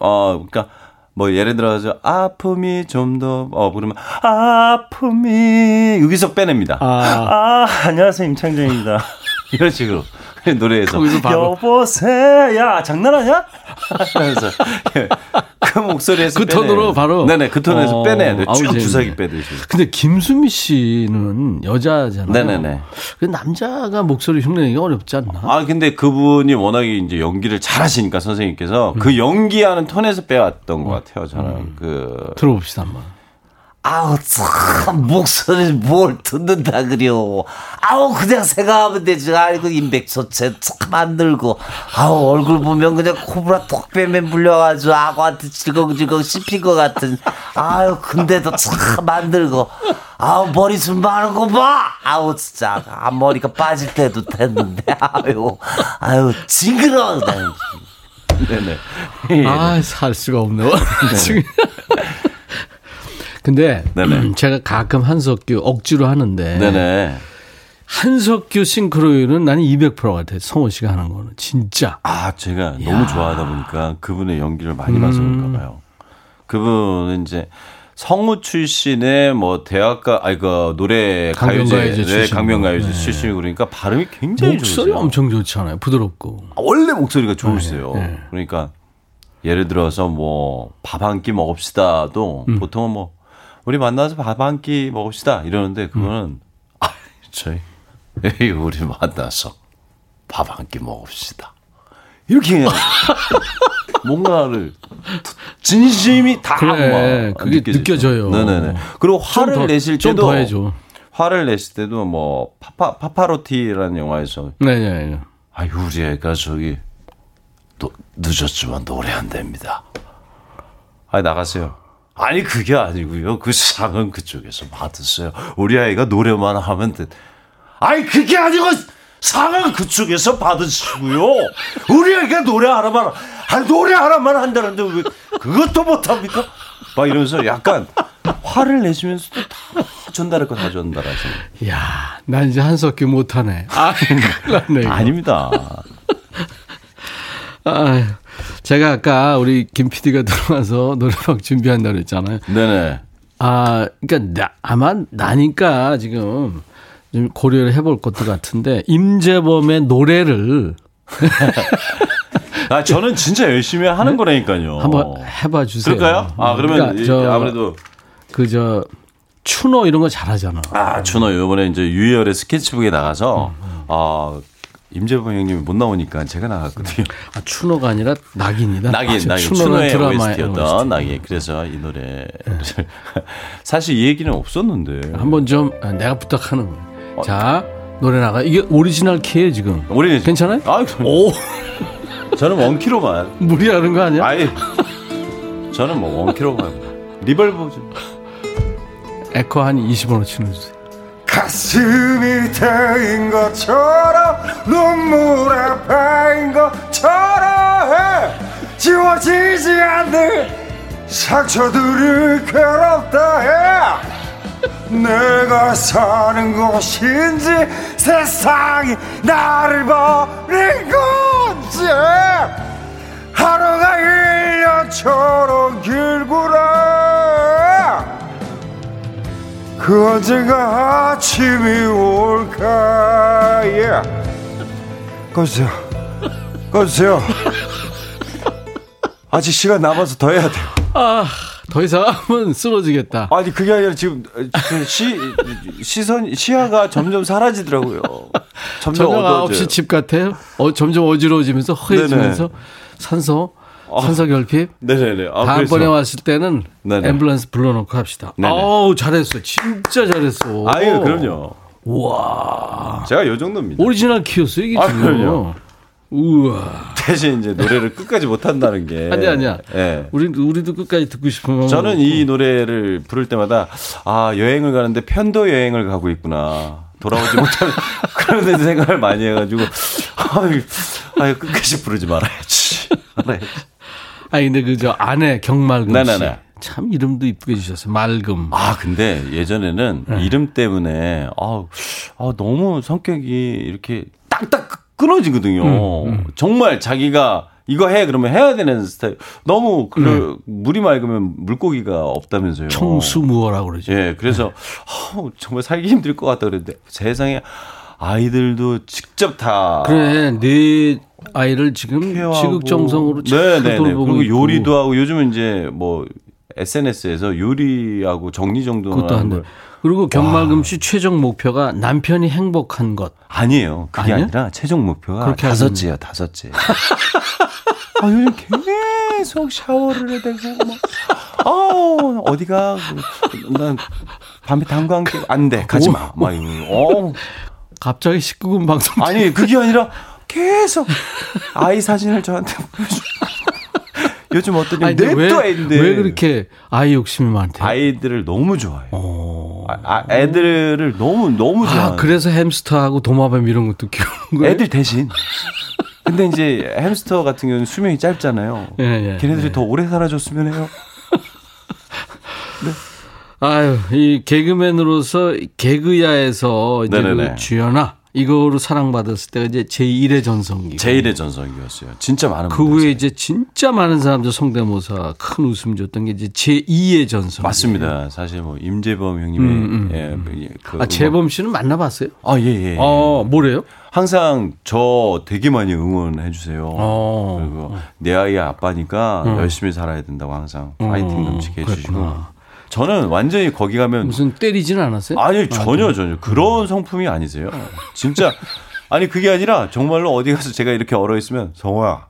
E: 어 그러니까 뭐 예를 들어서 아픔이 좀 더어 그러면 아픔이 여기서 빼냅니다.
A: 아.
F: 아, 안녕하세요. 임창정입니다.
E: 이런 식으로 노래에서
A: 거기서 바로.
F: 여보세요. 야, 장난하냐?
E: 하면서 예. 그 목소리에서
A: 그
E: 빼내요.
A: 톤으로 바로?
E: 네네 그 톤에서
A: 어,
E: 빼내야 돼요.
A: 아우,
E: 쭉
A: 재밌네.
E: 주사기 빼듯이.
A: 근데 김수미 씨는 여자잖아요.
E: 네네네.
A: 그 남자가 목소리 흉내내기 어렵지 않나?
E: 아 근데 그분이 워낙에 이제 연기를 잘하시니까 선생님께서
A: 음.
E: 그 연기하는 톤에서 빼왔던 것 같아요. 저는 그
A: 들어봅시다 한번.
H: 아우 참 목소리 뭘 듣는다 그려 아우 그냥 생각하면 되지 아이고 임백천체 참 만들고 아우 얼굴 보면 그냥 코브라 톡뱀에 물려가지고 악어한테 질겅질겅 씹힌 것 같은 아유 근데도 참 만들고 아우 머리숱 많은 거봐 아우 진짜 앞머리가 빠질 때도 됐는데 아유 아유 징그러워.
E: 네네.
A: 예. 아, 살 수가 없네. 지금. 근데
E: 네네.
A: 제가 가끔 한석규 억지로 하는데
E: 네네.
A: 한석규 싱크로율은 나는 200% 같아요. 성호 씨가 하는 거는 진짜.
E: 아, 제가 너무 좋아하다 보니까 그분의 연기를 많이 봐서 그런가 봐요. 그분은 이제 성우 출신의 뭐 대학가 아니 그 노래 가요제 네,
A: 출신.
E: 강변가요제
A: 네.
E: 출신이고 그러니까 발음이 굉장히
A: 목소리
E: 좋으세요.
A: 엄청 좋잖아요. 부드럽고.
E: 아, 원래 목소리가 좋으세요.
A: 네, 네.
E: 그러니까 예를 들어서 뭐 밥 한 끼 먹읍시다도
A: 음.
E: 보통은 뭐 우리 만나서 밥 한 끼 먹읍시다 이러는데 그거는
A: 음.
E: 아 저희 에이, 우리 만나서 밥 한 끼 먹읍시다 이렇게 그냥 뭔가를 진심이 다
A: 그래,
E: 막
A: 그게 느껴져요.
E: 네네네. 그리고 화를
A: 좀 더-
E: 내실
A: 좀
E: 때도. 화를 내실 때도 뭐 파파 파파로티라는 영화에서
A: 네네.
E: 아유 우리 애가 저기 또 늦었지만 노래 안 됩니다. 아 나가세요. 아니 그게 아니고요. 그 상은 그쪽에서 받으세요. 우리 아이가 노래만 하면 돼. 아니 그게 아니고 상은 그쪽에서 받으시고요. 우리 아이가 노래 하나만 아니 노래 하나만 한다는데 왜 그것도 못 합니까? 막 이러면서 약간 화를 내시면서도 다 전달할 거 다 전달하시는.
A: 야, 난 이제 한석규 못하네. 아, 큰일 났네. 이거.
E: 아닙니다.
A: 아유, 제가 아까 우리 김 PD가 들어와서 노래방 준비한다고 그랬잖아요.
E: 네네.
A: 아, 그러니까 나, 아마 나니까 지금 좀 고려를 해볼 것도 같은데 임재범의 노래를
E: 아, 저는 진짜 열심히 하는 거라니까요.
A: 한번 해봐 주세요.
E: 그럴까요? 아, 그러면
A: 그러니까
E: 이-
A: 저-
E: 아무래도
A: 그저 추노 이런 거 잘하잖아.
E: 아, 준호 이번에 이제 유희열의 스케치북에 나가서 아, 임재범 형님이 못 나오니까 제가 나갔거든요.
A: 아, 추노가 아니라 낙인이다.
E: 낙인,
A: 아,
E: 낙인. 추노의
A: 드라마의
E: OST였던 낙인. 그래서 이 노래 사실 이 얘기는 없었는데.
A: 한번 좀 아, 내가 부탁하는 거예요. 자 노래 나가. 이게 오리지널 키에 지금.
E: 우리
A: 괜찮아요?
E: 아,
A: 오
E: 저는 원키로만.
A: 무리하는 거 아니야?
E: 아예 저는 뭐 원키로만. Reverb 좀.
A: 에코 한 20원어 치는 주세요.
G: 가슴이 트인 것처럼 눈물에 패인 것처럼 해. 지워지지 않는 상처들이 괴롭다 해. 내가 사는 곳인지 세상이 나를 버린 건지. 하루가 1년처럼 길구나 그 언젠가 아침이 올까 예 꺼주세요 꺼주세요 아직 시간 남아서 더 해야 돼요
A: 아, 더 이상 하면 쓰러지겠다.
E: 아니 그게 아니라 지금 그시 시선 시야가 점점 사라지더라고요. 점점
A: 저녁
E: 어두워져요.
A: 9시 집 같아요. 어, 점점 어지러워지면서 허해지면서 산소, 산소 결핍.
E: 네네네. 아,
A: 다음번에 왔을 때는
E: 네네.
A: 앰뷸런스 불러놓고 합시다.
E: 네네.
A: 어우, 잘했어. 진짜 잘했어.
E: 아유 그럼요.
A: 우와.
E: 제가 요 정도입니다.
A: 오리지널 키였어, 이게
E: 아,
A: 지금.
E: 그럼요.
A: 우와.
E: 대신 이제 노래를 끝까지 못 한다는 게
A: 아니, 아니야.
E: 예.
A: 우리, 우리도 끝까지 듣고 싶으면.
E: 저는 이 노래를 부를 때마다 아 여행을 가는데 편도 여행을 가고 있구나 돌아오지 못하는 그런 데 생각을 많이 해가지고 아유, 아유 끝까지 부르지 말아야지. 말아야지.
A: 아니, 근데 그저 아내 경말금 씨.
E: 네네네.
A: 참 이름도 이쁘게 주셨어요. 맑음.
E: 아, 근데 예전에는
A: 네.
E: 이름 때문에 아, 아, 너무 성격이 이렇게 딱딱 끊어지거든요.
A: 음,
E: 정말 자기가 이거 해 그러면 해야 되는 스타일. 너무 그 물이 맑으면 물고기가 없다면서요.
A: 청수무어라고 그러죠.
E: 예, 그래서 아, 정말 살기 힘들 것 같다 그랬는데 세상에 아이들도 직접 다
A: 그래, 네 아이를 지금
E: 케어하고.
A: 지극정성으로 잘
E: 네네.
A: 돌보고
E: 그리고
A: 있고.
E: 요리도 하고 요즘은 이제 뭐 SNS에서 요리하고 정리정돈을
A: 그것도
E: 하는. 걸
A: 그리고 경말금 씨 최종 목표가 남편이 행복한 것.
E: 아니에요. 그게
A: 아니야?
E: 아니라 최종 목표가
A: 그렇게
E: 다섯째예요. 다섯째. 아, 요즘 계속 샤워를 해야 되고 막 어, 어디가 그, 난 밤에 당구 한 게 안 돼. 가지 마. 막 이러고. 어.
A: 갑자기 19금 방송.
E: 아니, 그게 아니라 계속 아이 사진을 저한테 보여줘. 요즘
A: 근데
E: 냅둬
A: 왜,
E: 애인데.
A: 왜 그렇게 아이 욕심이 많대요?
E: 아이들을 너무 좋아해요. 아, 아, 애들을 너무 너무 좋아해요.
A: 아, 그래서 햄스터하고 도마뱀 이런 것도 키우는 거예요?
E: 애들 대신. 근데 이제 햄스터 같은 경우는 수명이 짧잖아요.
A: 예, 예,
E: 걔네들이
A: 예.
E: 더 오래 살아줬으면 해요.
A: 아유, 이 개그맨으로서 개그야에서 이제. 그 주연아 이거로 사랑받았을 때가 이제 제1의 전성기.
E: 제1의 전성기였어요. 진짜 많은
A: 그 후에 이제 진짜 많은 사람들 성대모사 큰 웃음 줬던 게 이제 제2의 전성기.
E: 맞습니다. 사실 뭐 임재범 형님의
A: 음, 음,
E: 예, 그
A: 아, 재범 씨는 만나 봤어요?
E: 아, 예, 예.
A: 어, 뭐래요?
E: 항상 저 되게 많이 응원해 주세요.
A: 어.
E: 그리고 내 아이의 아빠니까
A: 어.
E: 열심히 살아야 된다고 항상
A: 어,
E: 파이팅 넘치게 해 주시고. 저는 완전히 거기 가면
A: 무슨 때리지는 않았어요?
E: 아니 전혀
A: 아,
E: 전혀 그런 성품이 아니세요. 진짜 아니 그게 아니라 정말로 어디 가서 제가 이렇게 얼어 있으면 성호야.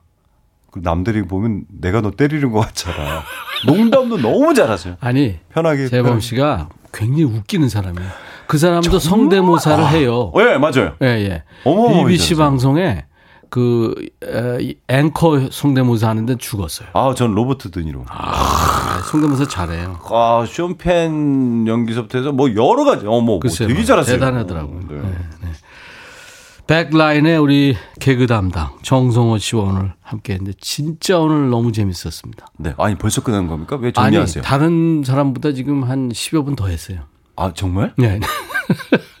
E: 그 남들이 보면 내가 너 때리는 것 같잖아. 농담도 너무 잘하세요.
A: 아니,
E: 편하게.
A: 재범. 씨가 굉장히 웃기는 사람이에요. 그 사람도 성대모사를 해요.
E: 어, 예, 맞아요.
A: 예, 예.
E: 어머,
A: BBC. 방송에 그 에, 이 앵커 성대모사 하는데 죽었어요.
E: 아, 전 로버트 드니로.
A: 아, 성대모사 잘해요.
E: 아, 쇼펜 연기서부터 해서 뭐 여러 가지. 어머, 뭐
A: 글쎄요,
E: 되게 잘하세요.
A: 대단하더라고요.
E: 네.
A: 네, 백라인의 우리 개그 담당 정성호 씨와 오늘 함께 했는데 진짜 오늘 너무 재밌었습니다.
E: 네. 아니, 벌써 끝난 겁니까? 왜
A: 아니,
E: 정리하세요?
A: 다른 사람보다 지금 한 10여 분 더 했어요.
E: 아, 정말?
A: 네.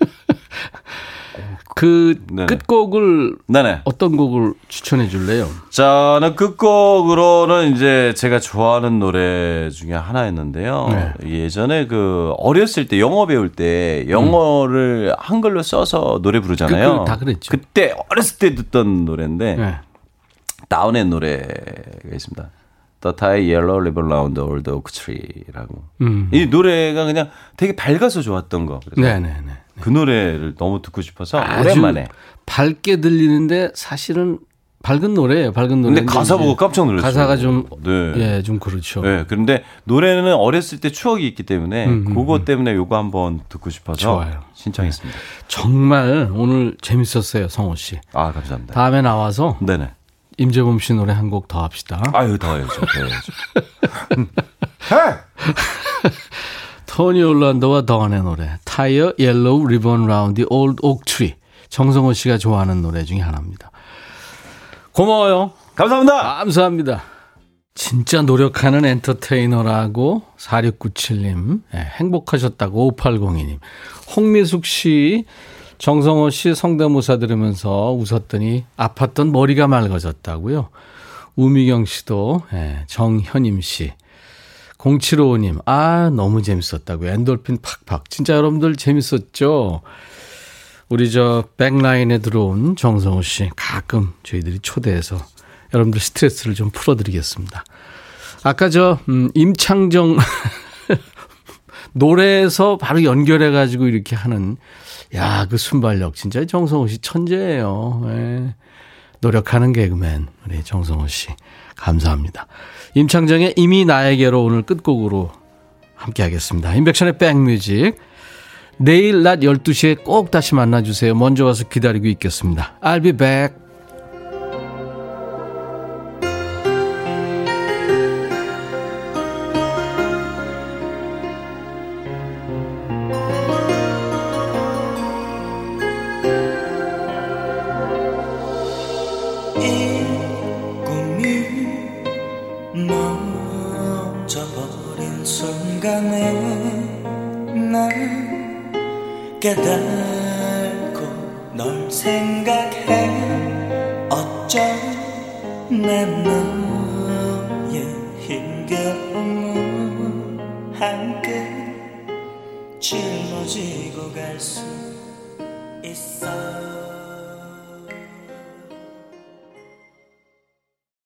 A: 그
E: 네네.
A: 끝곡을
E: 네네.
A: 어떤 곡을 추천해 줄래요?
E: 저는 끝곡으로는 이제 제가 좋아하는 노래 중에 하나였는데요.
A: 네.
E: 예전에 그 어렸을 때 영어 배울 때 영어를 한글로 써서 노래 부르잖아요.
A: 그- 그- 다 그랬죠.
E: 그때 어렸을 때 듣던 노래인데
A: 네.
E: 다운의 노래가 있습니다. The Tie Yellow Ribbon Round Old Oak Tree라고.
A: 음.
E: 이 노래가 그냥 되게 밝아서 좋았던 거.
A: 네네네.
E: 그 노래를 너무 듣고 싶어서 오랜만에.
A: 밝게 들리는데 사실은 밝은 노래예요. 밝은 노래.
E: 근데 가사 보고 깜짝 놀랐어요.
A: 가사가 좀
E: 네.
A: 예, 좀 그렇죠.
E: 네, 그런데 노래는 어렸을 때 추억이 있기 때문에
A: 음, 음,
E: 그거 때문에 요거 한번 듣고 싶어서
A: 좋아요.
E: 신청했습니다.
A: 정말 오늘 재밌었어요, 성호 씨.
E: 아, 감사합니다.
A: 다음에 나와서
E: 네 네.
A: 임재범 씨 노래 한 곡 더 합시다.
E: 아유, 더 해야죠. 더 해야죠.
A: 토니 올란도와 던의 노래 Tie a Yellow Ribbon Round the Ole Oak Tree 정성호 씨가 좋아하는 노래 중에 하나입니다. 고마워요.
E: 감사합니다.
A: 감사합니다. 진짜 노력하는 엔터테이너라고 4697님 예, 행복하셨다고 5802님 홍미숙 씨 정성호 씨 성대모사 들으면서 웃었더니 아팠던 머리가 맑아졌다고요. 우미경 씨도 예, 정현임 씨 0755님, 아, 너무 재밌었다고요. 엔돌핀 팍팍. 진짜 여러분들 재밌었죠? 우리 저 백라인에 들어온 정성호 씨 가끔 저희들이 초대해서 여러분들 스트레스를 좀 풀어드리겠습니다. 아까 저, 음, 임창정 노래에서 바로 연결해가지고 이렇게 하는 야, 그 순발력. 진짜 정성호 씨 천재예요. 예. 노력하는 개그맨. 우리 정성호 씨. 감사합니다. 임창정의 이미 나에게로 오늘 끝곡으로 함께 하겠습니다. 인백션의 백뮤직. 내일 낮 12시에 꼭 다시 만나주세요. 먼저 와서 기다리고 있겠습니다. I'll be back.